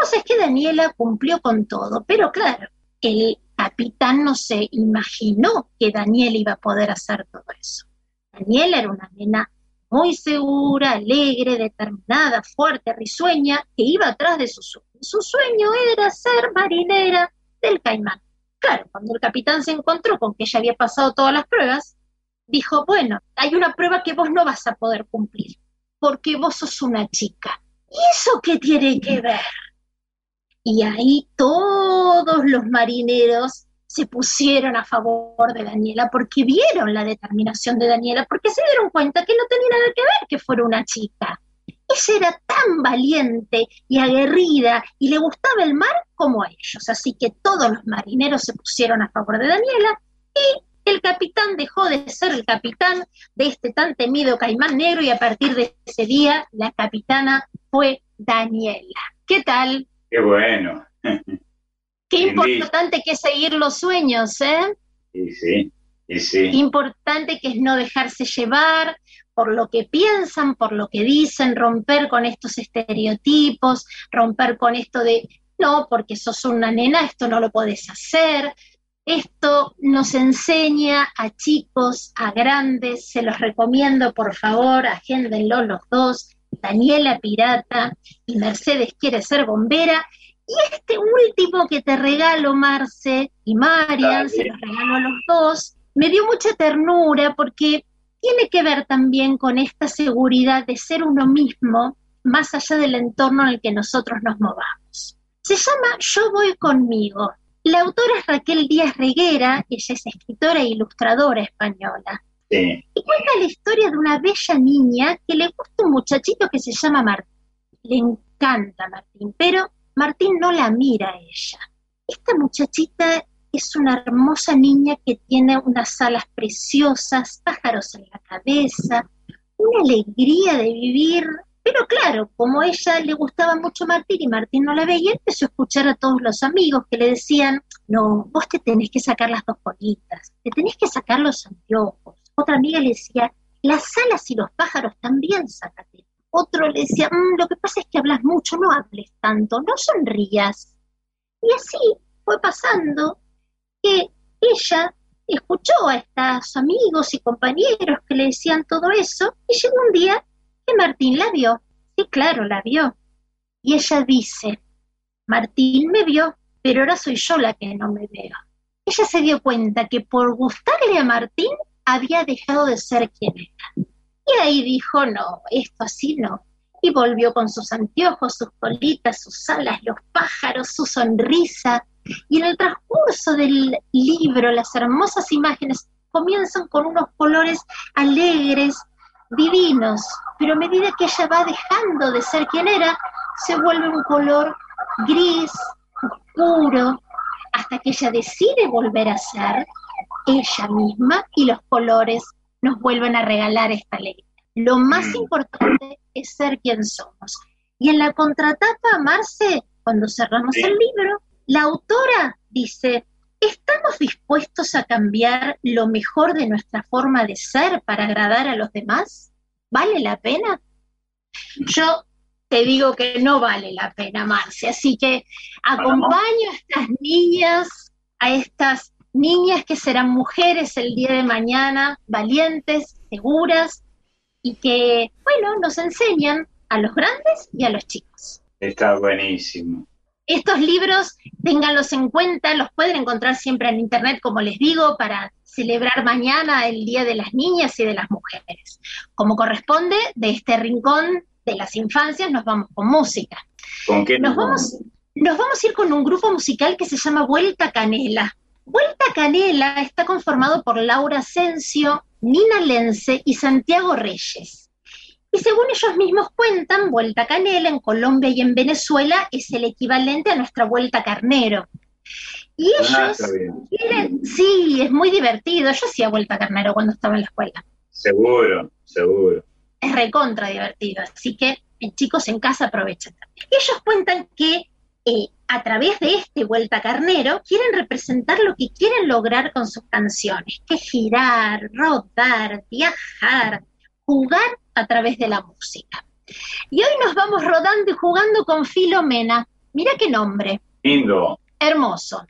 O sea, es que Daniela cumplió con todo, pero claro, el capitán no se imaginó que Daniel iba a poder hacer todo eso. Daniela era una nena muy segura, alegre, determinada, fuerte, risueña, que iba atrás de su sueño. Su sueño era ser marinera del Caimán. Claro, cuando el capitán se encontró con que ella había pasado todas las pruebas, dijo, bueno, hay una prueba que vos no vas a poder cumplir, porque vos sos una chica. ¿Y eso qué tiene que ver? Y ahí todos los marineros se pusieron a favor de Daniela porque vieron la determinación de Daniela, porque se dieron cuenta que no tenía nada que ver que fuera una chica. Ella era tan valiente y aguerrida y le gustaba el mar como a ellos. Así que todos los marineros se pusieron a favor de Daniela y el capitán dejó de ser el capitán de este tan temido caimán negro y a partir de ese día la capitana fue Daniela. ¿Qué tal? Qué bueno. Qué importante que es seguir los sueños, ¿eh? Sí, sí, sí. Qué importante que es no dejarse llevar por lo que piensan, por lo que dicen, romper con estos estereotipos, romper con esto de, no, porque sos una nena, esto no lo podés hacer. Esto nos enseña a chicos, a grandes, se los recomiendo, por favor, agéndenlo los dos, Daniela Pirata y Mercedes quiere ser bombera. Y este último que te regalo, Marce y Marian, se los regalo a los dos, me dio mucha ternura porque tiene que ver también con esta seguridad de ser uno mismo más allá del entorno en el que nosotros nos movamos. Se llama Yo voy conmigo. La autora es Raquel Díaz Reguera, ella es escritora e ilustradora española. Y cuenta la historia de una bella niña que le gusta un muchachito que se llama Martín. Le encanta Martín, pero Martín no la mira a ella. Esta muchachita es una hermosa niña que tiene unas alas preciosas, pájaros en la cabeza, una alegría de vivir. Pero claro, como ella le gustaba mucho Martín y Martín no la veía, empezó a escuchar a todos los amigos que le decían, no, vos te tenés que sacar las dos bolitas, te tenés que sacar los anteojos. Otra amiga le decía, las alas y los pájaros también sácate. Otro le decía, mm, lo que pasa es que hablas mucho, no hables tanto, no sonrías. Y así fue pasando que ella escuchó a estos amigos y compañeros que le decían todo eso y llegó un día que Martín la vio. Sí, claro, la vio. Y ella dice, Martín me vio, pero ahora soy yo la que no me veo. Ella se dio cuenta que por gustarle a Martín había dejado de ser quien era. Y ahí dijo, no, esto así no. Y volvió con sus anteojos, sus colitas, sus alas, los pájaros, su sonrisa, y en el transcurso del libro, las hermosas imágenes comienzan con unos colores alegres, divinos, pero a medida que ella va dejando de ser quien era, se vuelve un color gris, oscuro, hasta que ella decide volver a ser ella misma y los colores nos vuelven a regalar esta alegría. Lo más mm. importante es ser quien somos. Y en la contratapa, Marce, cuando cerramos el libro, la autora dice, ¿estamos dispuestos a cambiar lo mejor de nuestra forma de ser para agradar a los demás? ¿Vale la pena? Yo te digo que no vale la pena, Marcia, así que acompaño a estas niñas, a estas niñas que serán mujeres el día de mañana, valientes, seguras y que, bueno, nos enseñan a los grandes y a los chicos. Está buenísimo. Estos libros, ténganlos en cuenta, los pueden encontrar siempre en internet, como les digo, para celebrar mañana el Día de las Niñas y de las Mujeres. Como corresponde, de este rincón de las infancias nos vamos con música. ¿Con qué nos, vamos? Nos vamos a ir con un grupo musical que se llama Vuelta Canela. Vuelta Canela está conformado por Laura Asensio, Nina Lense y Santiago Reyes. Y según ellos mismos cuentan, Vuelta Canela en Colombia y en Venezuela es el equivalente a nuestra Vuelta Carnero. Y ah, ellos sí, es muy divertido. Yo hacía Vuelta Carnero cuando estaba en la escuela. Seguro, seguro. Es recontra divertido, así que eh, chicos en casa aprovechen. Ellos cuentan que eh, a través de este Vuelta Carnero quieren representar lo que quieren lograr con sus canciones, que girar, rodar, viajar, jugar a través de la música. Y hoy nos vamos rodando y jugando con Filomena. Mira qué nombre. Lindo. Hermoso.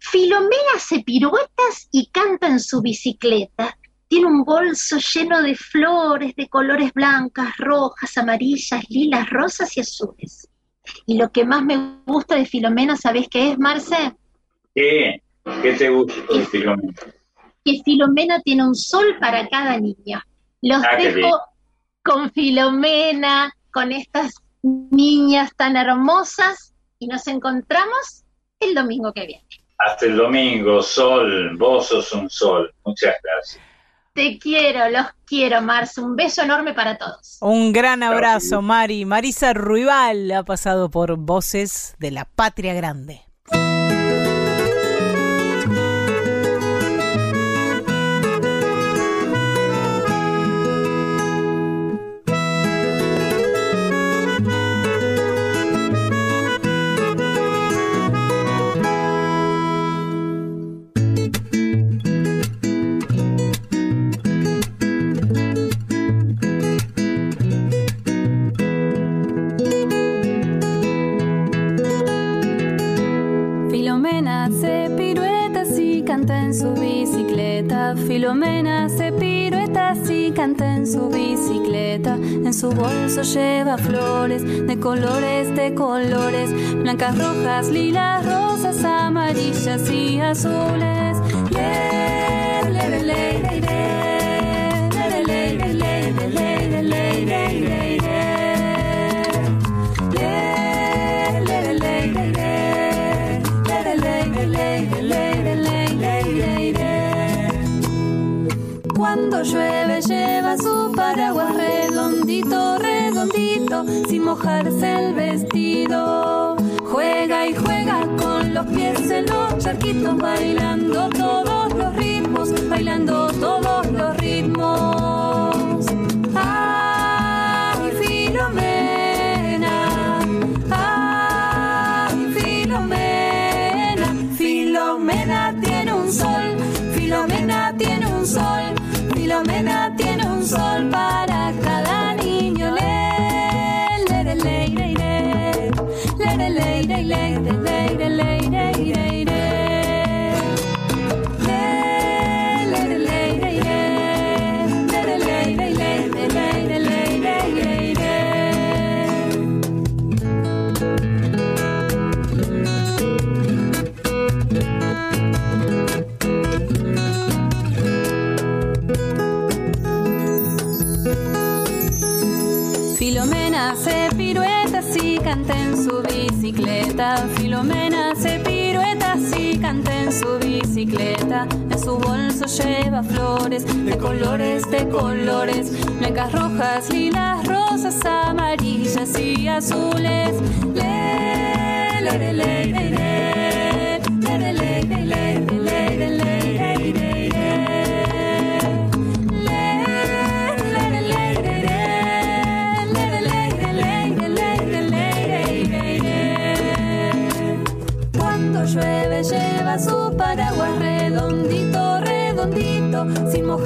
Filomena hace piruetas y canta en su bicicleta. Tiene un bolso lleno de flores de colores blancas, rojas, amarillas, lilas, rosas y azules. Y lo que más me gusta de Filomena, ¿sabes qué es, Marce? ¿Qué? ¿Qué te gusta de Filomena? Que Filomena tiene un sol para cada niño. Los ah, dejo con Filomena, con estas niñas tan hermosas y nos encontramos el domingo que viene. Hasta el domingo, Sol, vos sos un sol. Muchas gracias. Te quiero, los quiero, Mars. Un beso enorme para todos. Un gran abrazo, Mari. Marisa Ruibal ha pasado por Voces de la Patria Grande. Filomena se pirueta y canta en su bicicleta. En su bolso lleva flores de colores, de colores, blancas, rojas, lilas, rosas, amarillas y azules. Cuando llueve lleva su paraguas redondito, redondito, sin mojarse el vestido. Juega y juega con los pies en los charquitos, bailando todos los ritmos, bailando todos su bolso lleva flores de colores, de colores. Blancas, rojas, lilas, rosas, amarillas y azules. Le, le, le, le, le, le, le, le, le, le, le, llueve lleva su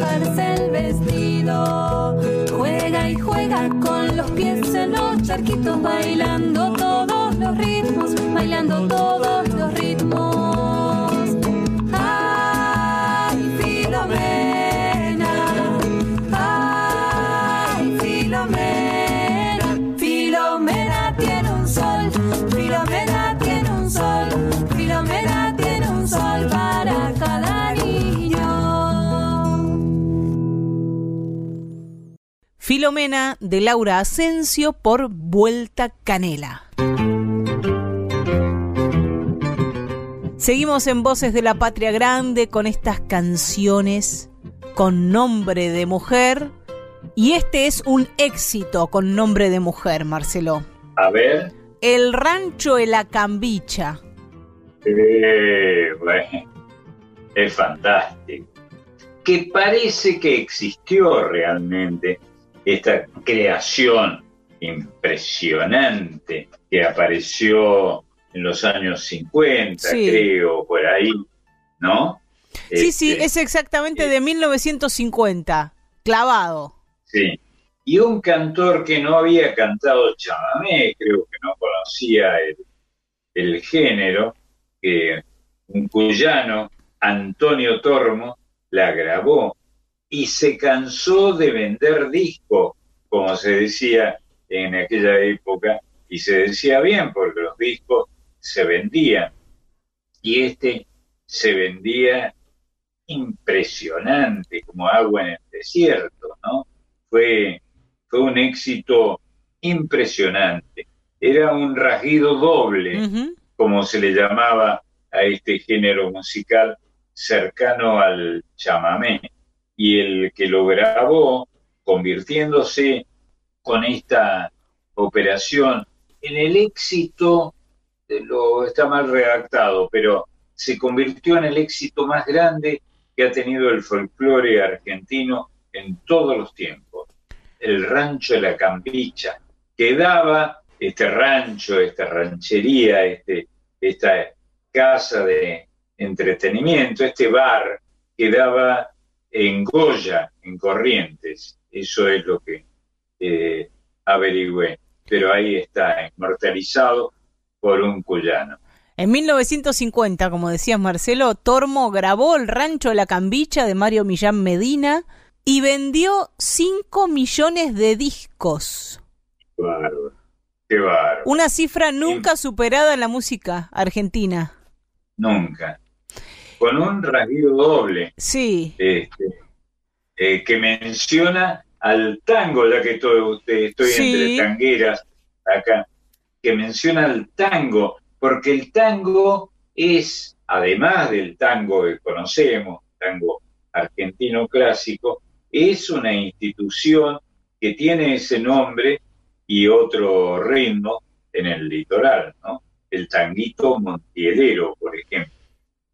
el vestido. Juega y juega con los pies en los charquitos, bailando todos los ritmos, bailando todos Filomena de Laura Asensio por Vuelta Canela. Seguimos en Voces de la Patria Grande con estas canciones con nombre de mujer. Y este es un éxito con nombre de mujer, Marcelo. A ver. El Rancho de la Cambicha. Eh, bueno, es fantástico. Que parece que existió realmente esta creación impresionante que apareció en los años 50, Sí. creo, por ahí, ¿no? Sí, sí, Este, es exactamente de 1950. Clavado. Sí. Y un cantor que no había cantado chamamé, creo que no conocía el, el género, que un cuyano, Antonio Tormo, la grabó y se cansó de vender discos, como se decía en aquella época, y se decía bien porque los discos se vendían. Y este se vendía impresionante, como agua en el desierto, ¿no? Fue, fue un éxito impresionante. Era un rasguido doble, como se le llamaba a este género musical cercano al chamamé. Y el que lo grabó, convirtiéndose con esta operación en el éxito, lo está mal redactado, pero se convirtió en el éxito más grande que ha tenido el folclore argentino en todos los tiempos. El rancho de la Campicha, que daba este rancho, esta ranchería, este, esta casa de entretenimiento, este bar que daba en Goya, en Corrientes. Eso es lo que eh, averigüé. Pero ahí está, inmortalizado por un cuyano. En 1950, como decías Marcelo, Tormo grabó El Rancho de la Cambicha de Mario Millán Medina y vendió 5 millones de discos. Qué bárbaro. Qué bárbaro. Una cifra nunca superada en la música argentina. Nunca. Con un rasguido doble. Sí. Este, eh, que menciona al tango, ya que estoy, estoy Sí. entre tangueras acá, que menciona al tango, porque el tango es, además del tango que conocemos, tango argentino clásico, es una institución que tiene ese nombre y otro ritmo en el litoral, ¿no? El tanguito montielero, por ejemplo.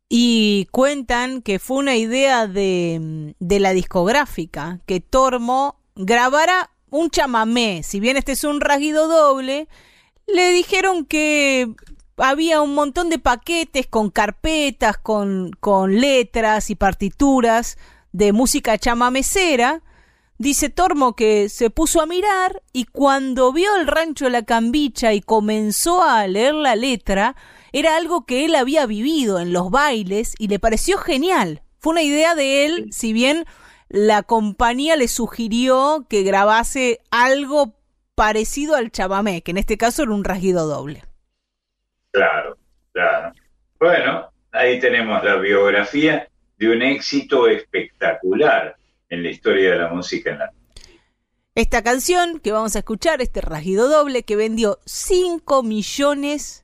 Y cuentan que fue una idea de, de la discográfica, que Tormo grabara un chamamé. Si bien este es un rasguido doble, le dijeron que había un montón de paquetes con carpetas, con, con letras y partituras de música chamamecera. Dice Tormo que se puso a mirar y cuando vio el rancho la cambicha y comenzó a leer la letra, era algo que él había vivido en los bailes y le pareció genial. Fue una idea de él, si bien la compañía le sugirió que grabase algo parecido al chamamé, que en este caso era un rasguido doble. Claro, claro. Bueno, ahí tenemos la biografía de un éxito espectacular en la historia de la música en la esta canción que vamos a escuchar, este rasguido doble, que vendió 5 millones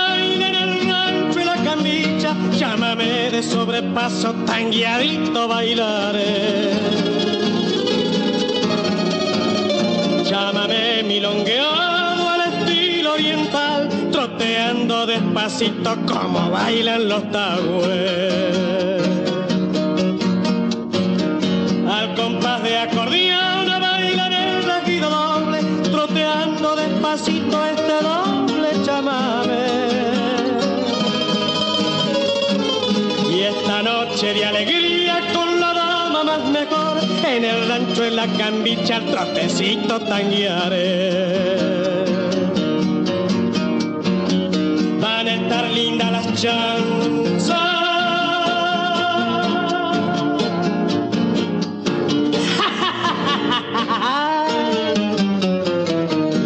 llámame de sobrepaso, tan guiadito bailaré. Llámame milongueado al estilo oriental, troteando despacito como bailan los tagües. Al compás de acordeón bailar el regido doble, troteando despacito este doble de alegría con la dama más mejor, en el rancho en la cambicha el trotecito tanguearé. Van a estar lindas las chanzas.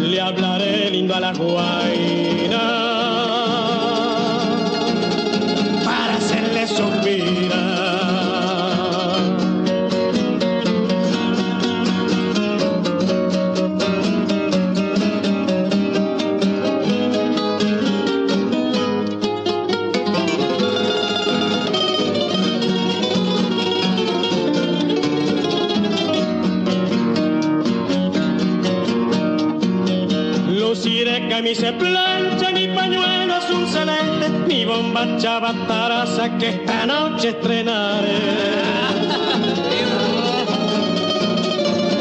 Le hablaré lindo a la guay bomba chavataraza que esta noche estrenaré.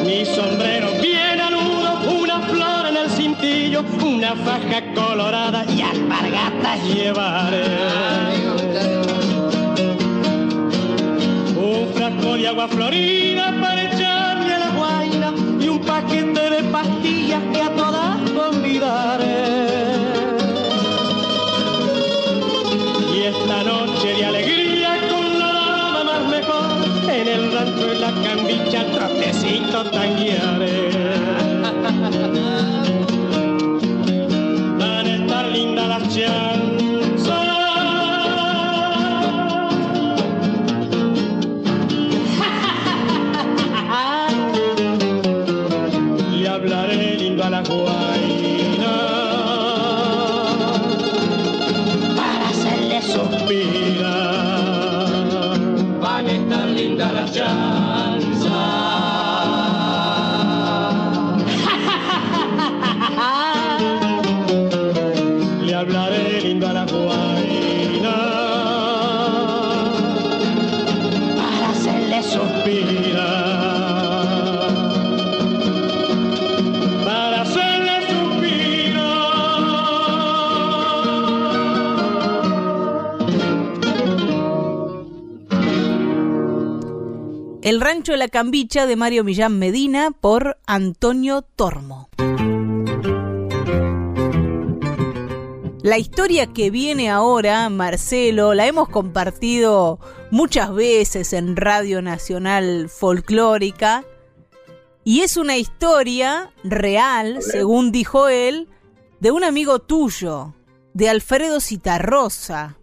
mi sombrero bien aludo, una flor en el cintillo, una faja colorada y alpargatas llevaré. Un frasco de agua florida El rancho de la cambicha de Mario Millán Medina por Antonio Tormo. La historia que viene ahora, Marcelo, la hemos compartido muchas veces en Radio Nacional Folclórica y es una historia real, según dijo él, de un amigo tuyo, de Alfredo Citarrosa.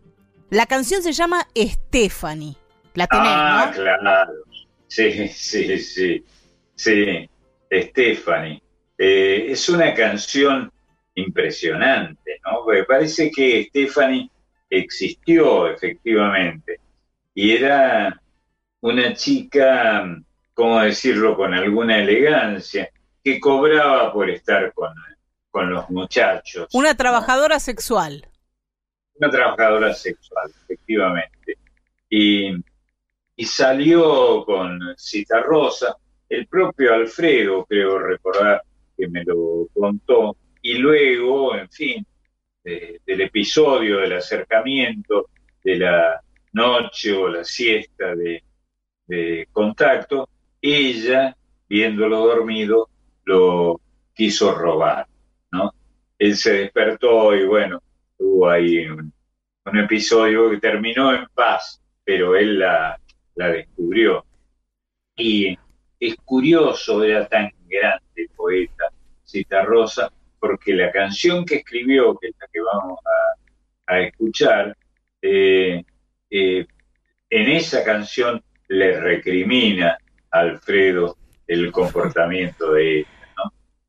La canción se llama Stephanie. La tenés, ah, claro. Sí, sí, sí. Sí, Stephanie. Eh, es una canción impresionante, ¿no? Porque parece que Stephanie existió efectivamente y era una chica, ¿cómo decirlo?, con alguna elegancia, que cobraba por estar con, con los muchachos. Una trabajadora sexual. Una trabajadora sexual, efectivamente. Y, y salió con Cita Rosa, el propio Alfredo, creo recordar que me lo contó, y luego, en fin, del episodio, del acercamiento, de la noche o la siesta de, de contacto, ella, viéndolo dormido, lo quiso robar, ¿no? Él se despertó y bueno, tuvo ahí un, episodio que terminó en paz, pero él la, la descubrió. Y es curioso, era tan grande poeta, Cita Rosa, porque la canción que escribió, que es la que vamos a, escuchar, eh, eh, en esa canción le recrimina a Alfredo el comportamiento de ella.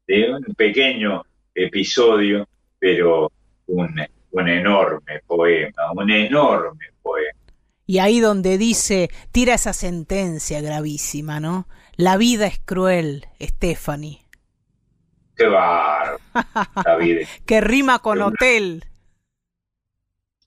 De un pequeño episodio, pero un, un enorme poema, un enorme poema. Y ahí donde dice, tira esa sentencia gravísima, ¿no? La vida es cruel, Stephanie. Qué bar, David. que rima con hotel.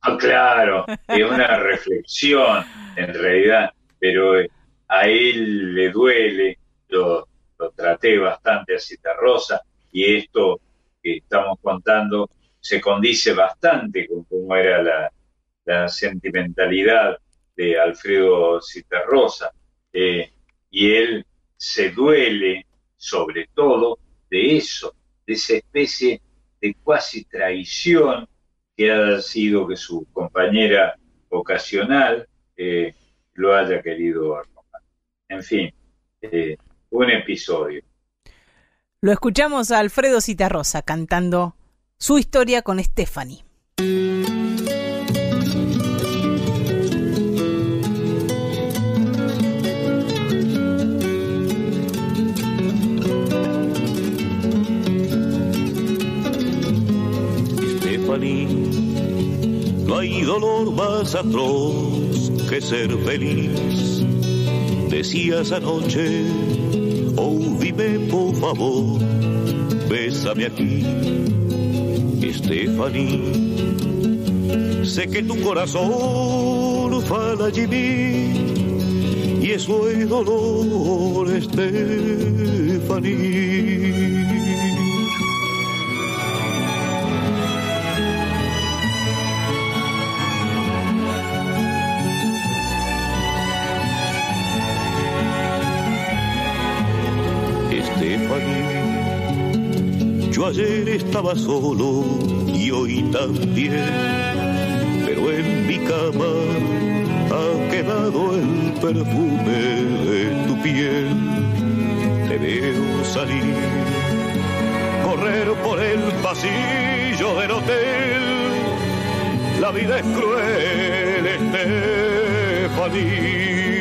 Ah, claro, es una reflexión en realidad, pero eh, a él le duele, lo, traté bastante a Cita Rosa y esto que estamos contando se condice bastante con cómo era la, sentimentalidad de Alfredo Citarrosa. Eh, y él se duele sobre todo de eso, de esa especie de cuasi traición que ha sido que su compañera ocasional eh, lo haya querido En fin, eh, un episodio. Lo escuchamos a Alfredo Citarrosa cantando su historia con Stephanie. No hay dolor más atroz que ser feliz. Decías anoche, oh dime por favor, bésame aquí, Stephanie. Sé que tu corazón fala y eso es dolor, Stephanie. Yo ayer estaba solo y hoy también, pero en mi cama ha quedado el perfume de tu piel. Te veo salir, correr por el pasillo del hotel. La vida es cruel, Estefanía.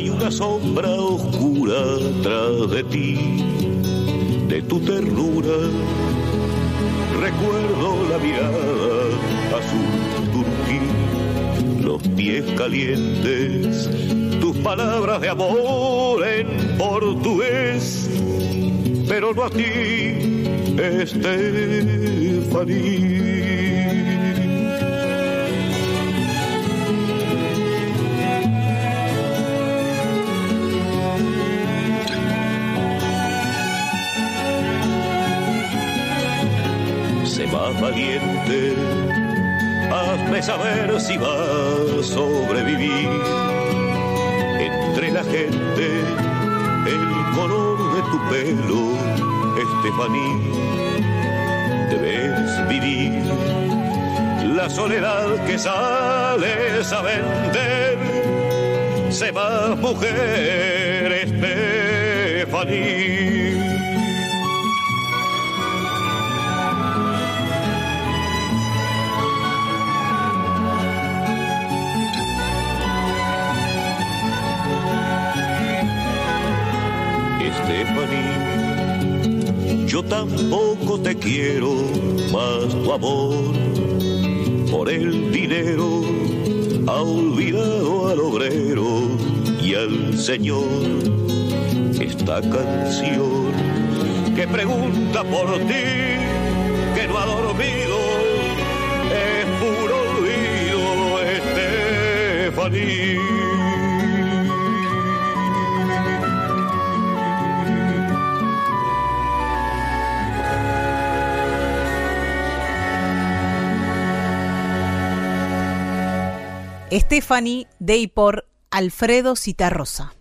Hay una sombra oscura tras de ti, de tu ternura. Recuerdo la mirada azul turquí, los pies calientes, tus palabras de amor en portugués, pero no a ti, Estefaní. más valiente, hazme saber si vas a sobrevivir. Entre la gente, el color de tu pelo, Estefaní, vivir. La soledad que sales a vender, se va mujer Estefanía. Yo tampoco te quiero, más tu amor por el dinero ha olvidado al obrero y al Señor. Esta canción que pregunta por ti, que no ha dormido, es puro olvido, Estefanía. Stephanie de por Alfredo Citarrosa.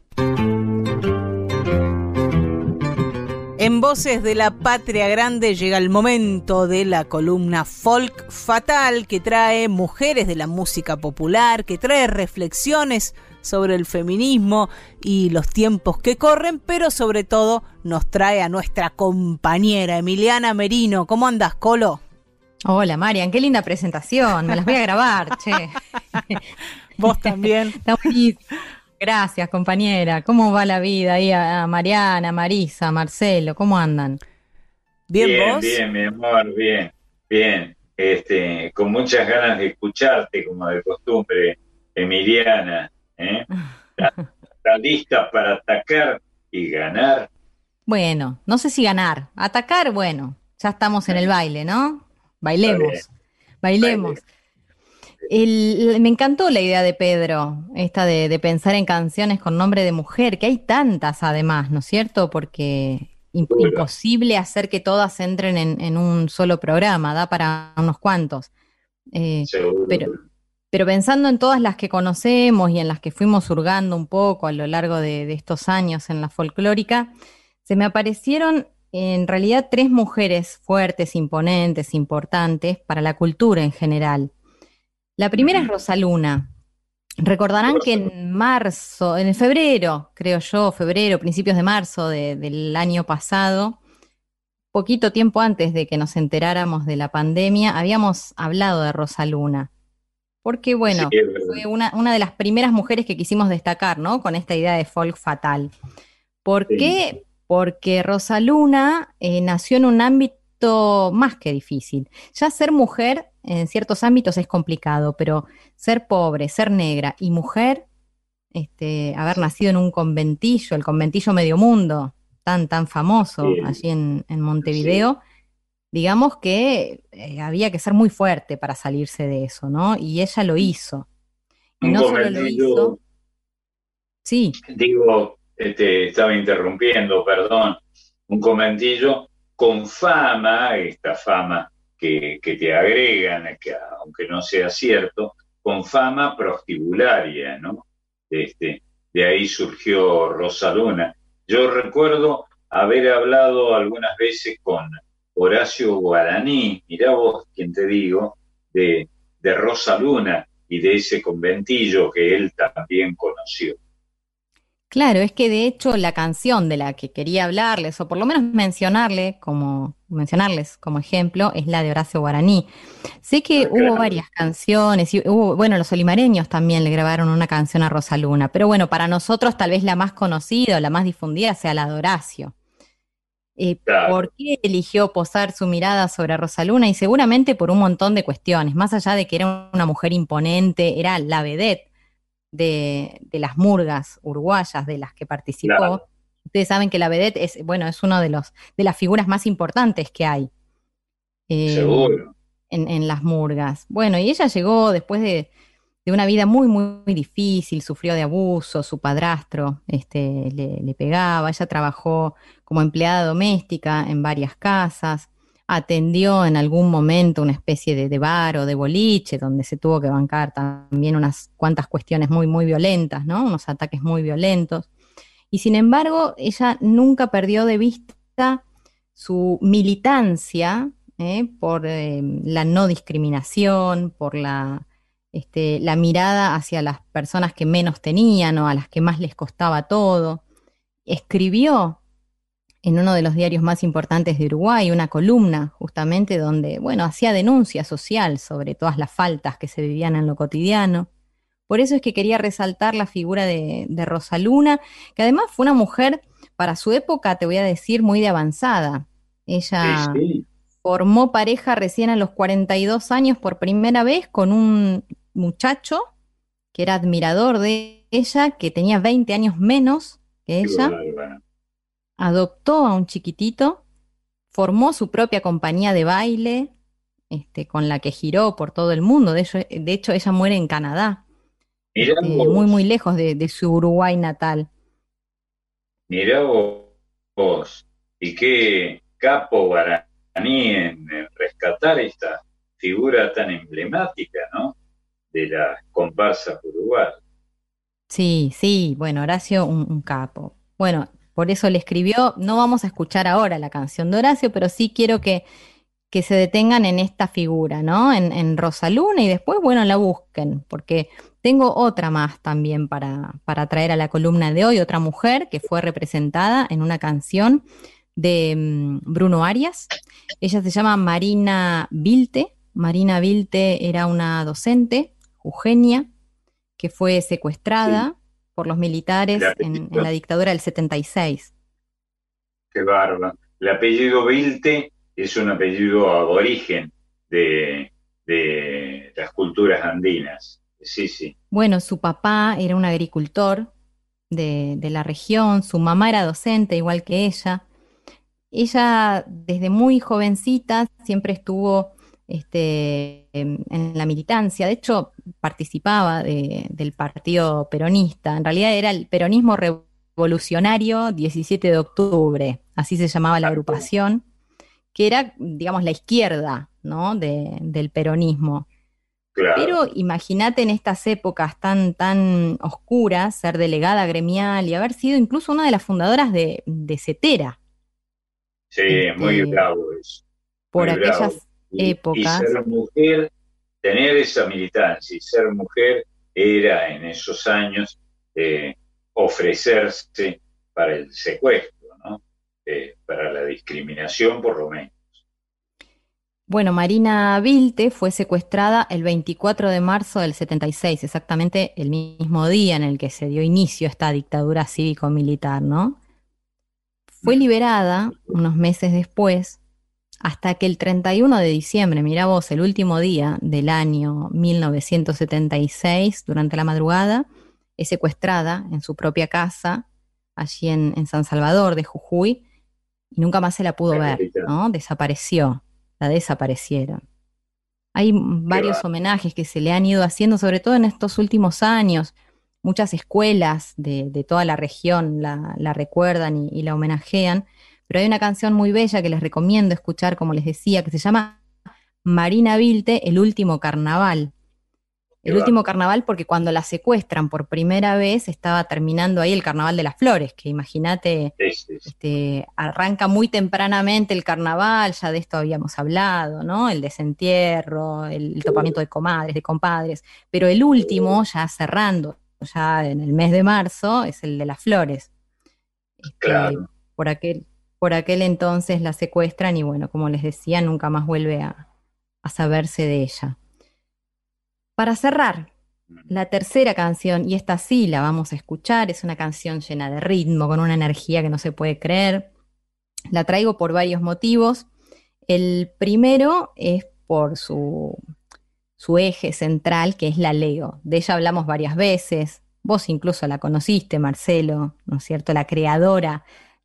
En Voces de la Patria Grande llega el momento de la columna Folk Fatal que trae mujeres de la música popular, que trae reflexiones sobre el feminismo y los tiempos que corren, pero sobre todo nos trae a nuestra compañera Emiliana Merino. ¿Cómo andas, Colo? Hola, Marian, qué linda presentación. Me las voy a grabar, che. Vos también. Gracias, compañera. ¿Cómo va la vida ahí a Mariana, Marisa, Marcelo? ¿Cómo andan? Bien, bien Bien, mi amor, bien, bien. Este, con muchas ganas de escucharte, como de costumbre, Emiliana. ¿eh? ¿Está lista para atacar y ganar? Bueno, no sé si ganar. Atacar, bueno, ya estamos en el baile, ¿no? Bailemos, bailemos. me encantó la idea de Pedro, esta de, pensar en canciones con nombre de mujer, que hay tantas además, ¿no es cierto? Porque imposible hacer que todas entren en, un solo programa, da para unos cuantos. Eh, pero, pero pensando en todas las que conocemos y en las que fuimos hurgando un poco a lo largo de estos años en la folclórica, se me aparecieron en realidad tres mujeres fuertes, imponentes, importantes para la cultura en general. La primera es Rosaluna. Recordarán que en marzo, en febrero, creo yo, febrero, principios de marzo del año pasado, poquito tiempo antes de que nos enteráramos de la pandemia, habíamos hablado de Rosaluna. Porque, bueno, fue una, una, de las primeras mujeres que quisimos destacar, ¿no? Con esta idea de folk fatal. ¿Por qué? Porque Rosaluna eh, nació en un ámbito más que difícil. Ya ser mujer en ciertos ámbitos es complicado, pero ser pobre, ser negra y mujer, este, haber nacido en un conventillo, el conventillo Medio Mundo, tan, tan famoso allí en, Montevideo, digamos que eh, había que ser muy fuerte para salirse de eso, ¿no? Y ella lo hizo. Y no solo lo hizo. Sí. Digo, este, estaba interrumpiendo, perdón, un comentillo con fama, esta fama que, te agregan, que aunque no sea cierto, con fama prostibularia, ¿no? Este, de ahí surgió Rosaluna. Yo recuerdo haber hablado algunas veces con Horacio Guaraní, mirá vos quien te digo, de, de Rosaluna y de ese conventillo que él también conoció. Claro, es que de hecho la canción de la que quería hablarles, o por lo menos mencionarle como, mencionarles como ejemplo, es la de Horacio Guaraní. Sé que ah, hubo varias canciones, y hubo, bueno, los olimareños también le grabaron una canción a Rosaluna, pero bueno, para nosotros tal vez la más conocida, la más difundida sea la de Horacio. Eh, ¿Por qué eligió posar su mirada sobre Rosaluna? Y seguramente por un montón de cuestiones, más allá de que era una mujer imponente, era la vedette de, las murgas uruguayas de las que participó. Ustedes saben que la vedette es, bueno, es una de, los, de las figuras más importantes que hay. Eh, en, las murgas. Bueno, y ella llegó después de, una vida muy, muy, difícil, sufrió de abuso, su padrastro este, le, le, pegaba, ella trabajó como empleada doméstica en varias casas, atendió en algún momento una especie de, bar o de boliche donde se tuvo que bancar también unas cuantas cuestiones muy, muy violentas, ¿no? Unos ataques muy violentos. Y sin embargo, ella nunca perdió de vista su militancia ¿eh? por eh, la no discriminación, por la, este, la mirada hacia las personas que menos tenían o a las que más les costaba todo. Escribió en uno de los diarios más importantes de Uruguay una columna justamente donde, bueno, hacía denuncia social sobre todas las faltas que se vivían en lo cotidiano. Por eso es que quería resaltar la figura de, de Rosaluna, que además fue una mujer para su época, te voy a decir, muy de avanzada. Ella formó pareja recién a los 42 años por primera vez con un muchacho que era admirador de ella, que tenía 20 años menos que ella. Adoptó a un chiquitito, formó su propia compañía de baile, este, con la que giró por todo el mundo. De hecho, de hecho ella muere en Canadá, este, muy, muy lejos de, de su Uruguay natal. Mirá vos, y qué capo Guaraní en, rescatar esta figura tan emblemática, ¿no? De la comparsa uruguaya. Sí, sí, bueno, Horacio, un, capo. Bueno, por eso le escribió, no vamos a escuchar ahora la canción de Horacio, pero sí quiero que, que se detengan en esta figura, ¿no? En, en Rosaluna y después, bueno, la busquen, porque tengo otra más también para, para traer a la columna de hoy, otra mujer que fue representada en una canción de mm, Bruno Arias. Ella se llama Marina Vilte. Marina Vilte era una docente, Eugenia, que fue secuestrada por los militares en, la dictadura del 76. Qué bárbaro. El apellido Vilte es un apellido aborigen de, de las culturas andinas. Sí, sí. Bueno, su papá era un agricultor de, la región, su mamá era docente, igual que ella. Ella, desde muy jovencita, siempre estuvo este, en, la militancia. De hecho, participaba del partido peronista. En realidad era el peronismo revolucionario 17 de octubre, así se llamaba la agrupación, que era, digamos, la izquierda ¿no? del peronismo. Pero imagínate en estas épocas tan, tan oscuras, ser delegada gremial y haber sido incluso una de las fundadoras de, de CETERA. Sí, muy este, bravo eso. Por aquellas épocas. Y ser mujer, tener esa militancia y ser mujer era en esos años eh, ofrecerse para el secuestro, ¿no? Eh, para la discriminación por lo menos. Bueno, Marina Vilte fue secuestrada el 24 de marzo del 76, exactamente el mismo día en el que se dio inicio a esta dictadura cívico-militar, ¿no? Fue liberada unos meses después, hasta que el 31 de diciembre, mira vos, el último día del año 1976, durante la madrugada, es secuestrada en su propia casa, allí en, en San Salvador de Jujuy, y nunca más se la pudo ver, ¿no? Desapareció la desaparecieron. Hay varios homenajes que se le han ido haciendo, sobre todo en estos últimos años. Muchas escuelas de, toda la región la, recuerdan y, y, la homenajean, pero hay una canción muy bella que les recomiendo escuchar, como les decía, que se llama Marina Vilte, El último carnaval. El último carnaval porque cuando la secuestran por primera vez estaba terminando ahí el carnaval de las flores, que imagínate, este, arranca muy tempranamente el carnaval, ya de esto habíamos hablado, ¿no? El desentierro, el, topamiento de comadres, de compadres, pero el último, ya cerrando, ya en el mes de marzo, es el de las flores. Este, por aquel, por aquel entonces la secuestran y bueno, como les decía, nunca más vuelve a saberse de ella. Para cerrar, la tercera canción, y esta sí la vamos a escuchar, es una canción llena de ritmo, con una energía que no se puede creer. La traigo por varios motivos. El primero es por su, su eje central, que es la Leo. De ella hablamos varias veces. Vos incluso la conociste, Marcelo, ¿no es cierto? La creadora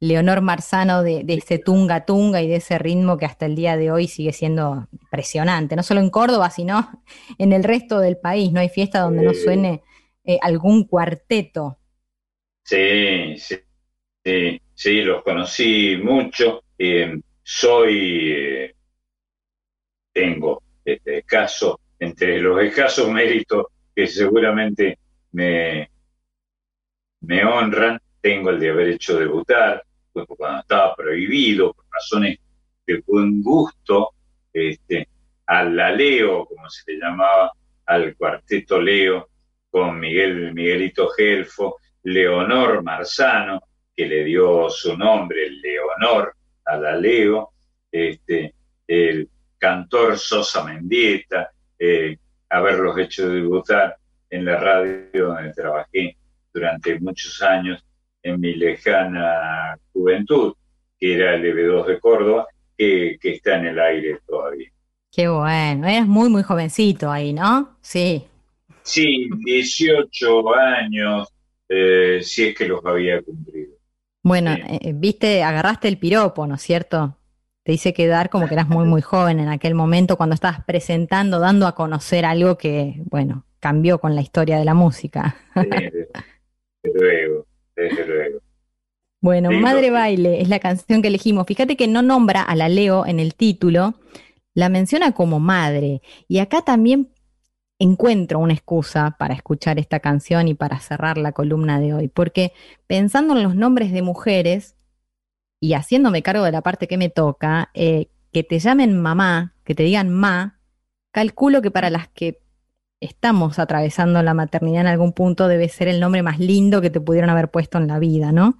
Leonor Marzano de, ese tunga tunga y de ese ritmo que hasta el día de hoy sigue siendo impresionante, no solo en Córdoba, sino en el resto del país. No hay fiesta donde no suene eh, algún cuarteto. Sí, sí, sí, los conocí mucho. Eh, soy, eh, tengo este caso, entre los escasos méritos que seguramente me, me honran, tengo el de haber hecho debutar, cuando estaba prohibido, por razones de buen gusto, este, al Leo, como se le llamaba, al cuarteto Leo, con Miguel Miguelito Gelfo, Leonor Marzano, que le dio su nombre, Leonor, a la Leo, este, el cantor Sosa Mendieta, eh, haberlos hecho debutar en la radio donde trabajé durante muchos años en mi lejana juventud, que era el EB2 de Córdoba, que, está en el aire todavía. Qué bueno, eras muy, muy jovencito ahí, ¿no? Sí. Sí, 18 años, eh, si es que los había cumplido. Bueno, eh, viste, agarraste el piropo, ¿no es cierto? Te hice quedar como que eras muy, muy joven en aquel momento cuando estabas presentando, dando a conocer algo que, bueno, cambió con la historia de la música. luego, desde luego. Bueno, Madre Baile es la canción que elegimos. Fíjate que no nombra a la Leo en el título, la menciona como madre. Y acá también encuentro una excusa para escuchar esta canción y para cerrar la columna de hoy, porque pensando en los nombres de mujeres y haciéndome cargo de la parte que me toca, eh, que te llamen mamá, que te digan ma, calculo que para las que estamos atravesando la maternidad en algún punto debe ser el nombre más lindo que te pudieron haber puesto en la vida, ¿no?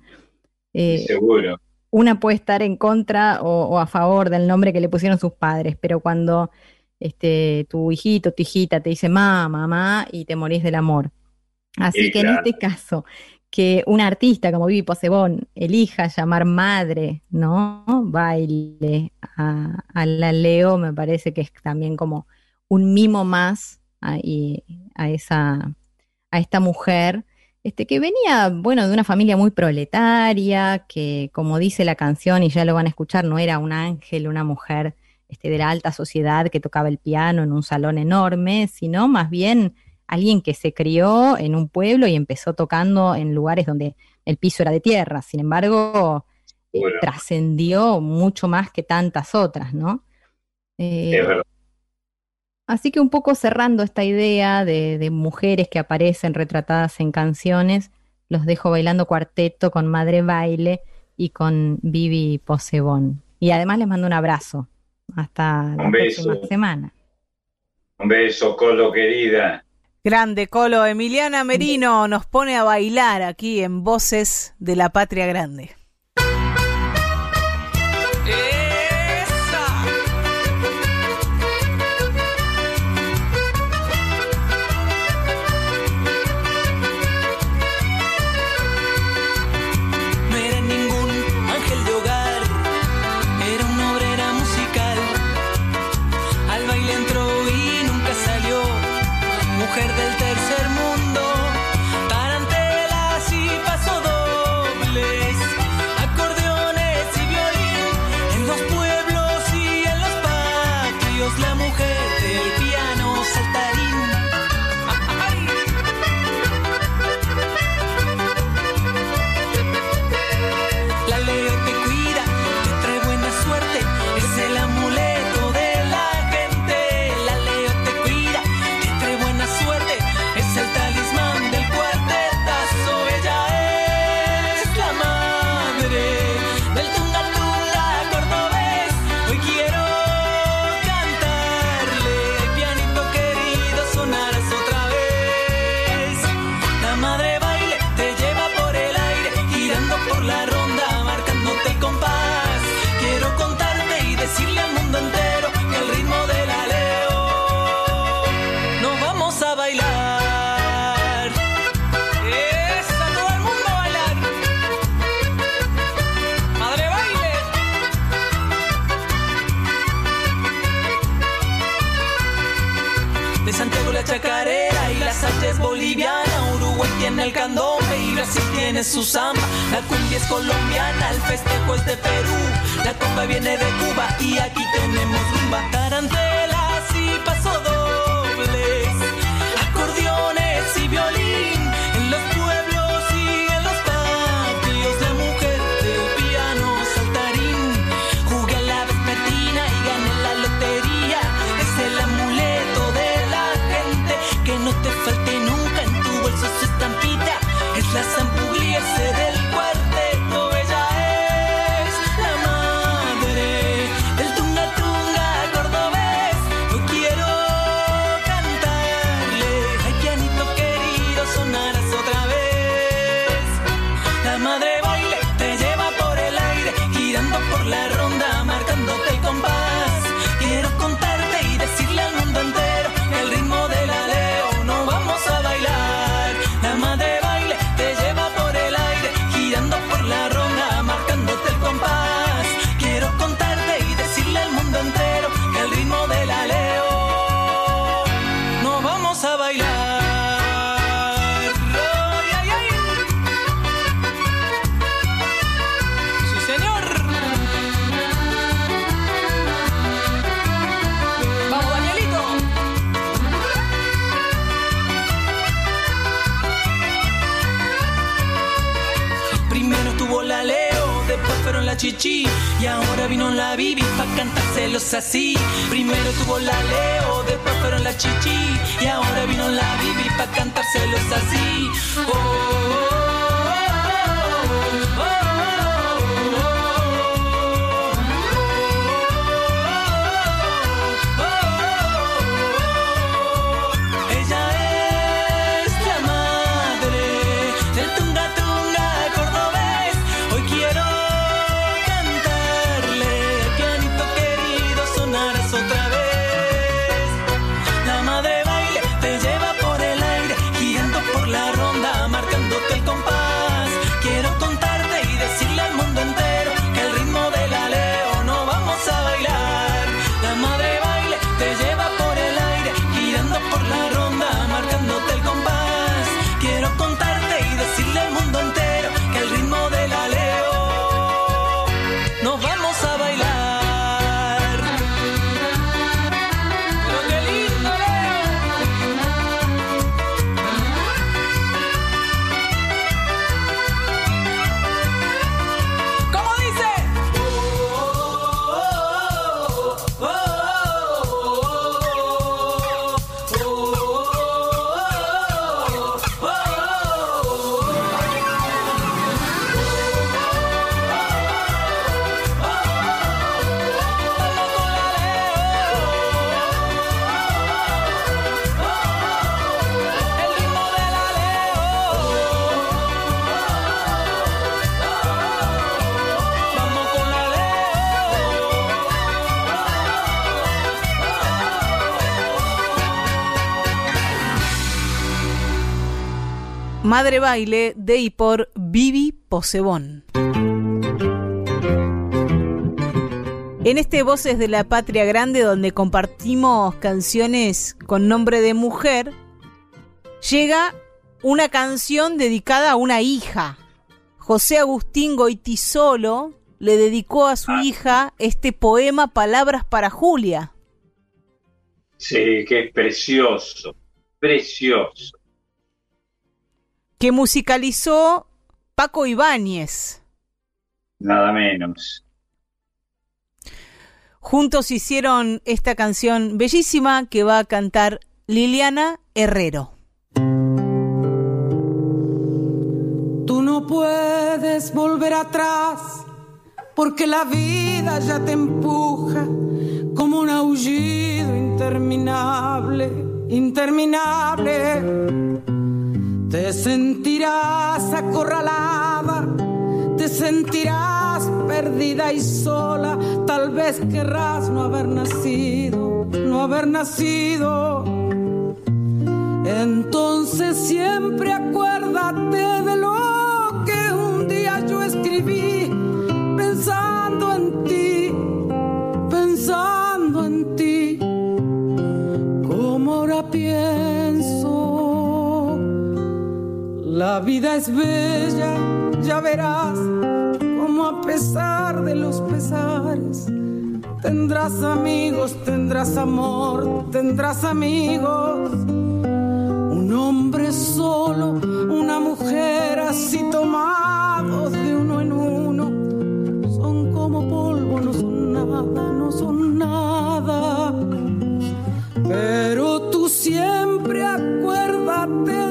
Eh, Seguro. Una puede estar en contra o, a favor del nombre que le pusieron sus padres, pero cuando este, tu hijito, tu hijita te dice mamá, mamá y te morís del amor. Así que en este caso, que un artista como Vivi Posebón elija llamar madre, ¿no? Baile a, a, la Leo, me parece que es también como un mimo más a, a esa, a esta mujer este, que venía, bueno, de una familia muy proletaria, que como dice la canción, y ya lo van a escuchar, no era un ángel, una mujer este, de la alta sociedad que tocaba el piano en un salón enorme, sino más bien alguien que se crió en un pueblo y empezó tocando en lugares donde el piso era de tierra. Sin embargo, eh, trascendió mucho más que tantas otras, ¿no? es verdad. Así que un poco cerrando esta idea de, mujeres que aparecen retratadas en canciones, los dejo bailando cuarteto con Madre Baile y con Vivi Posebón. Y además les mando un abrazo. Hasta la próxima semana. Un beso, Colo querida. Grande Colo, Emiliana Merino nos pone a bailar aquí en Voces de la Patria Grande. El candombe y Brasil tiene su samba. La cumbia es colombiana, el festejo es de Perú. La copa viene de Cuba y aquí tenemos rumba. Tarantelas y ahora vino la Bibi pa' cantárselos así. Primero tuvo la Leo, después fueron la chichi y ahora vino la Bibi pa' cantárselos así. oh, oh, oh. Madre Baile de y por Vivi Posebón. En este Voces de la Patria Grande, donde compartimos canciones con nombre de mujer, llega una canción dedicada a una hija. José Agustín Goitisolo le dedicó a su hija este poema Palabras para Julia. Sí, que es precioso, precioso que musicalizó Paco Ibáñez. Nada menos. Juntos hicieron esta canción bellísima que va a cantar Liliana Herrero. Tú no puedes volver atrás porque la vida ya te empuja como un aullido interminable, interminable te sentirás acorralada, te sentirás perdida y sola, tal vez querrás no haber nacido, no haber nacido. Entonces siempre acuérdate de lo que un día yo escribí, pensando en ti, pensando La vida es bella, ya verás, como a pesar de los pesares, tendrás amigos, tendrás amor, tendrás amigos. Un hombre solo, una mujer así tomados de uno en uno, son como polvo, no son nada, no son nada. Pero tú siempre acuérdate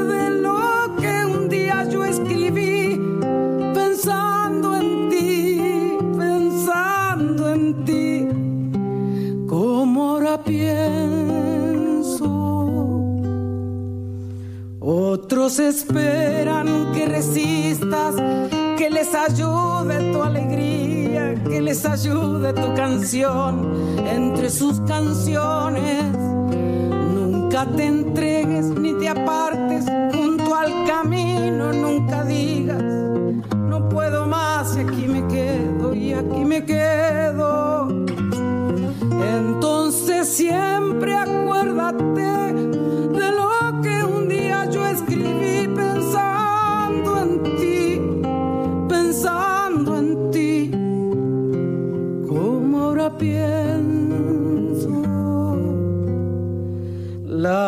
Otros esperan que resistas que les ayude tu alegría, que les ayude tu canción entre sus canciones. Nunca te entregues ni te apartes junto al camino, nunca digas, no puedo más y aquí me quedo y aquí me quedo. Entonces siempre acuérdate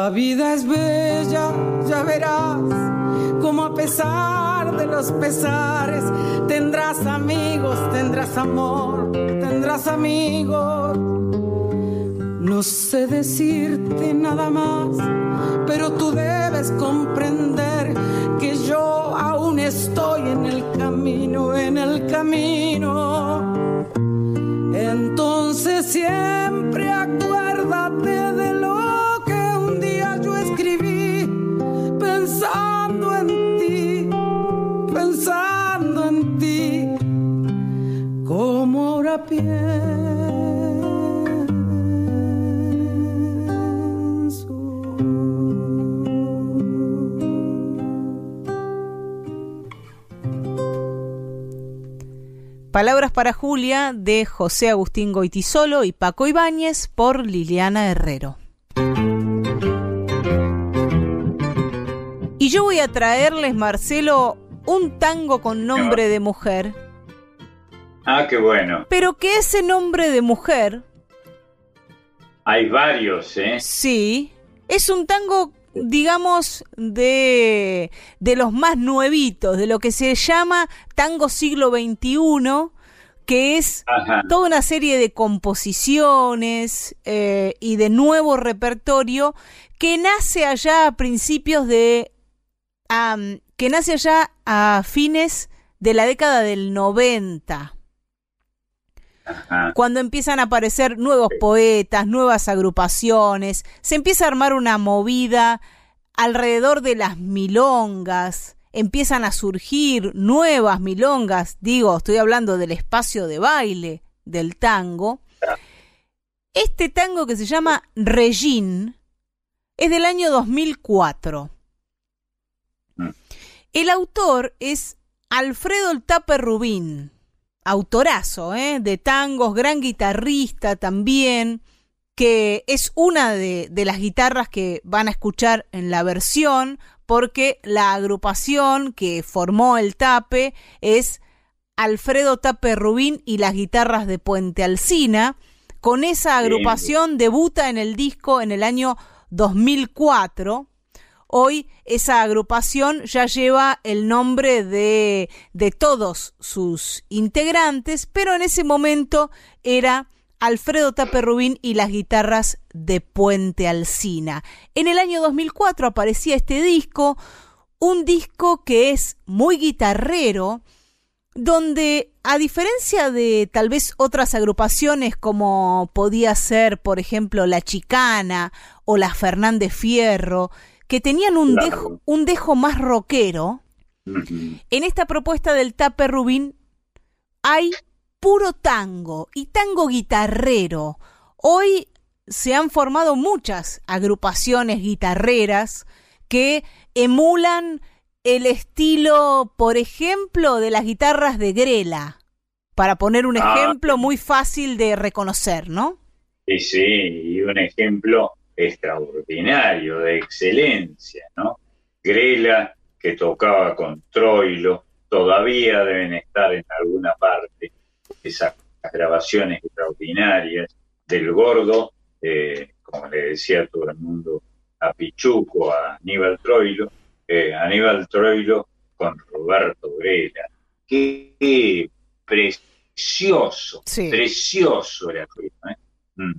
La vida es bella, ya verás, como a pesar de los pesares, tendrás amigos, tendrás amor, tendrás amigos. No sé decirte nada más, pero tú debes comprender que yo aún estoy en el camino, en el camino. Entonces siempre acuérdate de pienso. Palabras para Julia de José Agustín Goitisolo y Paco Ibáñez por Liliana Herrero. Y yo voy a traerles, Marcelo, un tango con nombre de mujer. Ah, qué bueno. Pero que ese nombre de mujer. Hay varios, ¿eh? Sí. Es un tango digamos, de, de los más nuevitos, de lo que se llama tango siglo XXI, que es toda una serie de composiciones eh, y de nuevo repertorio que nace allá a principios de... que nace allá a fines de la década del 90. Cuando empiezan a aparecer nuevos poetas, nuevas agrupaciones, se empieza a armar una movida alrededor de las milongas, empiezan a surgir nuevas milongas, digo, estoy hablando del espacio de baile del tango. Este tango que se llama Regín es del año 2004. Mm. El autor es Alfredo el Tape Rubín autorazo ¿eh? de tangos, gran guitarrista también, que es una de, de, las guitarras que van a escuchar en la versión, porque la agrupación que formó el tape es Alfredo Tape Rubín y las guitarras de Puente Alsina. Con esa agrupación debuta en el disco en el año 2004 Hoy esa agrupación ya lleva el nombre de, de todos sus integrantes, pero en ese momento era Alfredo Taperrubín y las guitarras de Puente Alsina. En el año 2004 aparecía este disco, un disco que es muy guitarrero, donde a diferencia de tal vez otras agrupaciones como podía ser, por ejemplo, La Chicana o la Fernández Fierro, que tenían un, dejo, un dejo más rockero, en esta propuesta del Tape Rubín hay puro tango y tango guitarrero. Hoy se han formado muchas agrupaciones guitarreras que emulan el estilo, por ejemplo, de las guitarras de Grela, para poner un ah. ejemplo muy fácil de reconocer, ¿no? Sí, sí, y un ejemplo extraordinario, de excelencia, ¿no? Grela, que tocaba con Troilo, todavía deben estar en alguna parte esas grabaciones extraordinarias del gordo, eh, como le decía todo el mundo, a Pichuco, a Aníbal Troilo, eh, Aníbal Troilo con Roberto Grela. Qué, precioso, precioso era ¿eh? Mm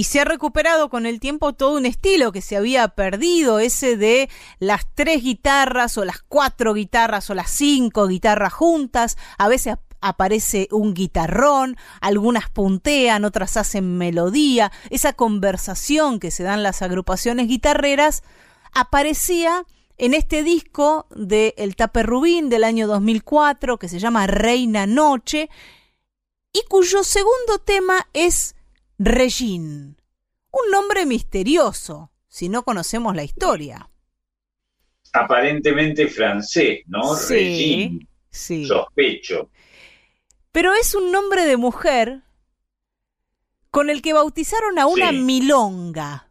y se ha recuperado con el tiempo todo un estilo que se había perdido, ese de las tres guitarras o las cuatro guitarras o las cinco guitarras juntas, a veces aparece un guitarrón, algunas puntean, otras hacen melodía, esa conversación que se dan las agrupaciones guitarreras aparecía en este disco de El Tape Rubín del año 2004 que se llama Reina Noche y cuyo segundo tema es Regine, un nombre misterioso si no conocemos la historia. Aparentemente francés, ¿no? Sí, Regine. Sí. Sospecho. Pero es un nombre de mujer con el que bautizaron a una Sí. milonga.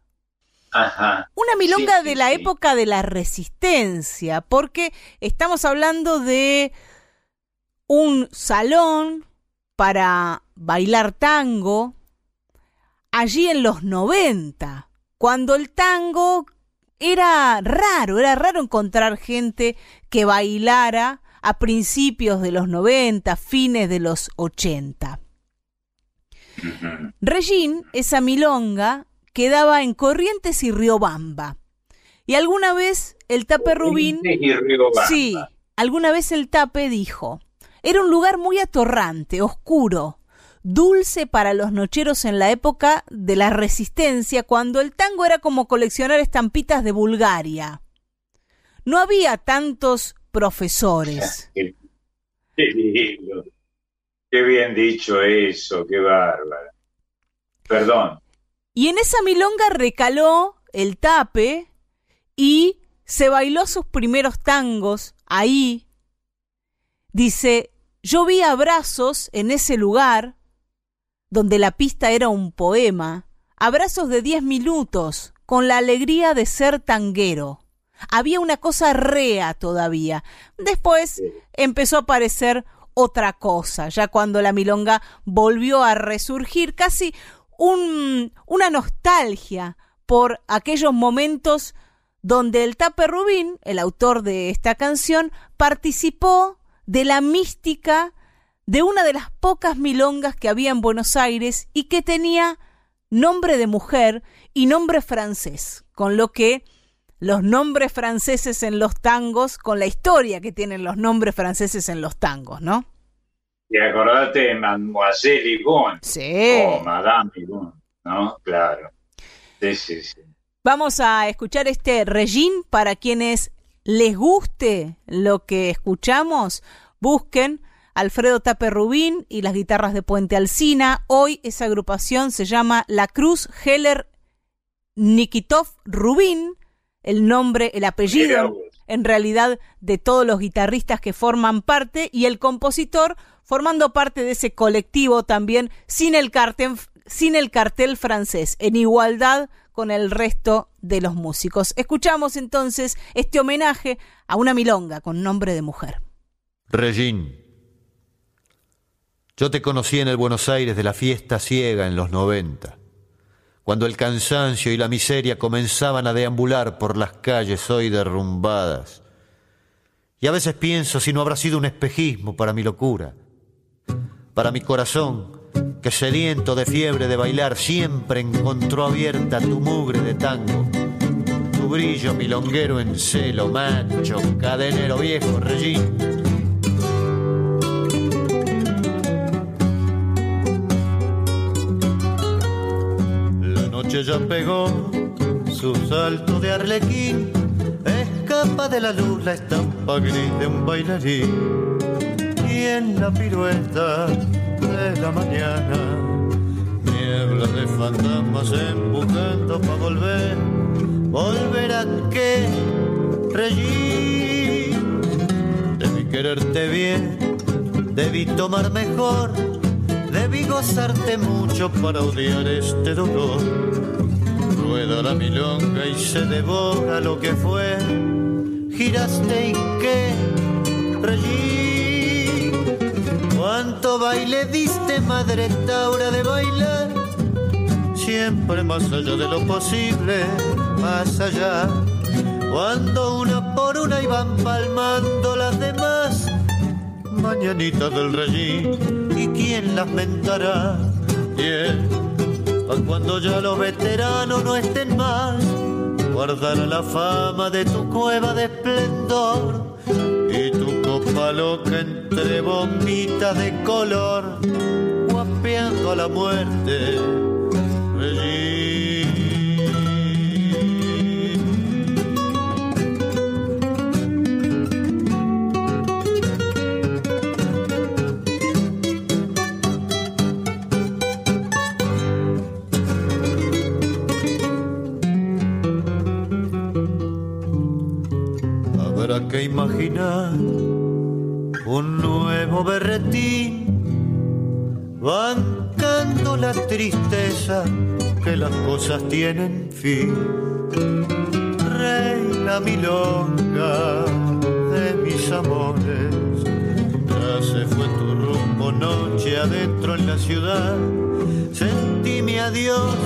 Ajá. Una milonga Sí, sí, de la época de la resistencia, porque estamos hablando de un salón para bailar tango allí en los 90, cuando el tango era raro, era raro encontrar gente que bailara a principios de los 90, fines de los 80. Regín, esa milonga, quedaba en Corrientes y Riobamba. Y alguna vez el Tape Rubín... Y Riobamba. Sí, alguna vez el Tape dijo, era un lugar muy atorrante, oscuro, dulce para los nocheros en la época de la resistencia, cuando el tango era como coleccionar estampitas de Bulgaria. No había tantos profesores. Qué, qué lindo. Qué bien dicho eso, qué bárbaro. Perdón. Y en esa milonga recaló el tape y se bailó sus primeros tangos ahí. Dice, yo vi abrazos en ese lugar donde la pista era un poema, abrazos de diez minutos, con la alegría de ser tanguero. Había una cosa rea todavía. Después empezó a aparecer otra cosa, ya cuando la milonga volvió a resurgir, casi un, una nostalgia por aquellos momentos donde el Tape Rubín, el autor de esta canción, participó de la mística de una de las pocas milongas que había en Buenos Aires y que tenía nombre de mujer y nombre francés, con lo que los nombres franceses en los tangos, con la historia que tienen los nombres franceses en los tangos, ¿no? Y acordate de Mademoiselle Yvonne. Sí. O Madame Yvonne, ¿no? Claro. Sí, sí, sí. Vamos a escuchar este Regine para quienes les guste lo que escuchamos, busquen Alfredo Tape Rubín y las guitarras de Puente Alsina. Hoy esa agrupación se llama La Cruz Heller Nikitov Rubín, el nombre, el apellido en realidad de todos los guitarristas que forman parte y el compositor formando parte de ese colectivo también sin el cartel, sin el cartel francés, en igualdad con el resto de los músicos. Escuchamos entonces este homenaje a una milonga con nombre de mujer. Regín, yo te conocí en el Buenos Aires de la fiesta ciega en los 90, cuando el cansancio y la miseria comenzaban a deambular por las calles hoy derrumbadas. Y a veces pienso si no habrá sido un espejismo para mi locura, para mi corazón, que sediento de fiebre de bailar siempre encontró abierta tu mugre de tango, tu brillo milonguero en celo, macho, cadenero viejo, Regín. Noche ya pegó su salto de arlequín, escapa de la luz la estampa gris de un bailarín. Y en la pirueta de la mañana, niebla de fantasmas empujando para volver, volver a qué, Regín. Debí quererte bien, debí tomar mejor, debí gozarte mucho para odiar este dolor. Rueda la milonga y se devora lo que fue, giraste y qué, Regín. Cuánto baile diste, madre Taura, de bailar, siempre más allá de lo posible, más allá. Cuando una por una iban palmando las demás, mañanitas del Regín, ¿y quién las mentará? Pa' cuando ya los veteranos no estén más, guardará la fama de tu cueva de esplendor y tu copa loca entre bombitas de color, guapeando a la muerte. Que imaginar un nuevo berretín, bancando la tristeza que las cosas tienen fin. Reina milonga de mis amores, ya se fue tu rumbo noche adentro en la ciudad, sentí mi adiós,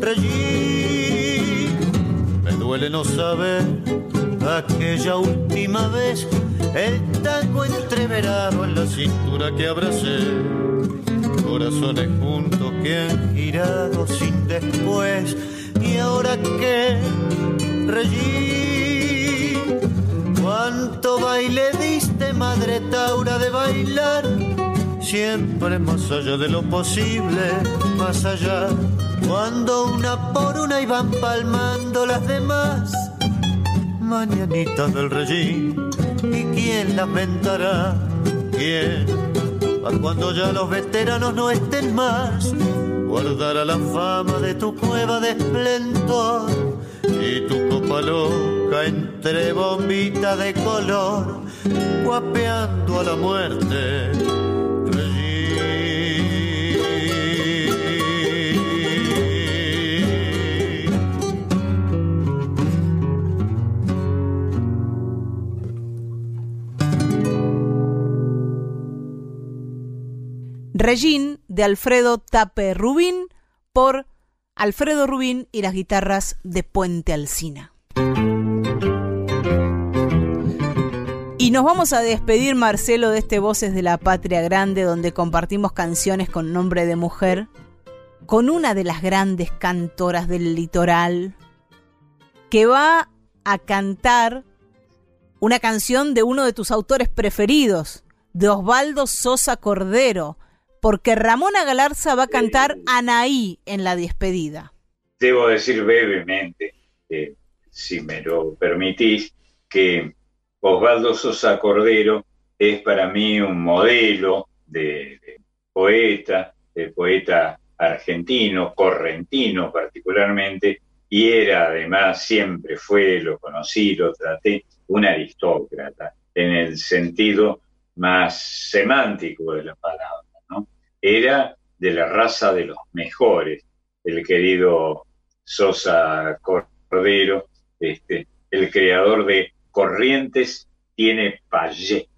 reí. Me duele no saber aquella última vez, el tango entreverado en la cintura que abracé corazones juntos que han girado sin después. Y ahora que reí, cuánto baile diste, madre Taura, de bailar. Siempre más allá de lo posible, más allá. Cuando una por una iban palmando las demás. Mañanitas del rey, ¿y quién lamentará? ¿Quién? cuando ya los veteranos no estén más, guardará la fama de tu cueva de esplendor y tu copa loca entre bombitas de color, guapeando a la muerte Regín de Alfredo Tape Rubín por Alfredo Rubín y las guitarras de Puente Alcina. Y nos vamos a despedir, Marcelo, de este Voces de la Patria Grande, donde compartimos canciones con nombre de mujer, con una de las grandes cantoras del litoral, que va a cantar una canción de uno de tus autores preferidos, de Osvaldo Sosa Cordero, porque Ramona Galarza va a cantar Anaí en la despedida. Debo decir brevemente, si me lo permitís, que Osvaldo Sosa Cordero es para mí un modelo de, de poeta, de poeta argentino, correntino particularmente, y era además, siempre fue, lo conocí, lo traté, un aristócrata, en el sentido más semántico de la palabra era de la raza de los mejores, el querido Sosa Cordero, este, el creador de Corrientes tiene Payé.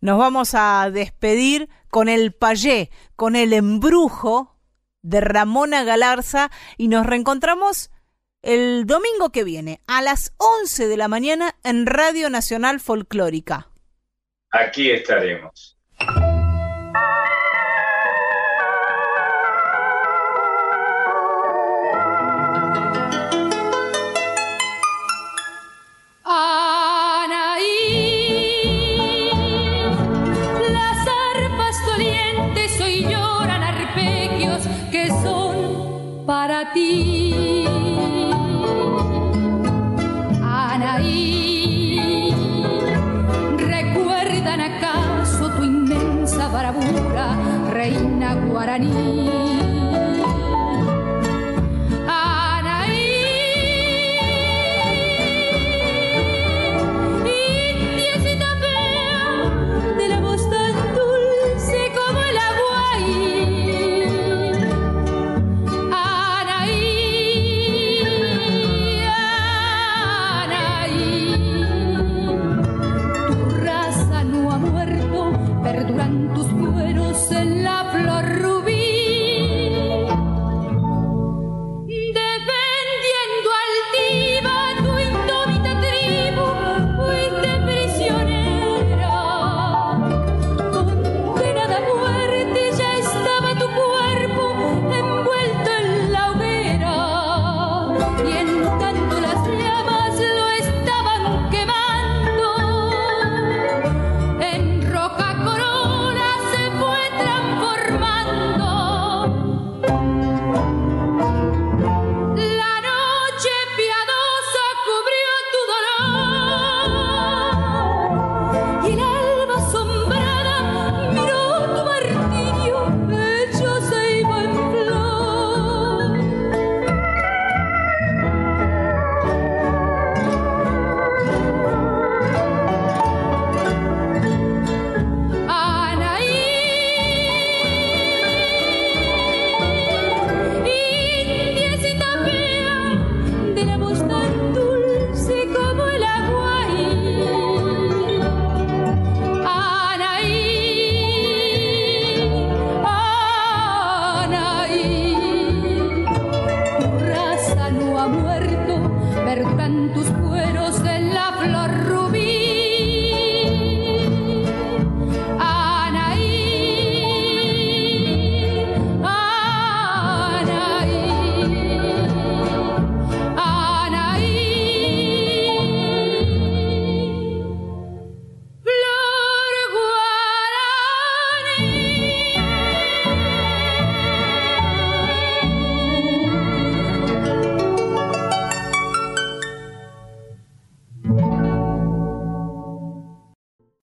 Nos vamos a despedir con el Payé, con el embrujo de Ramona Galarza y nos reencontramos el domingo que viene a las 11 de la mañana en Radio Nacional Folclórica. Aquí estaremos.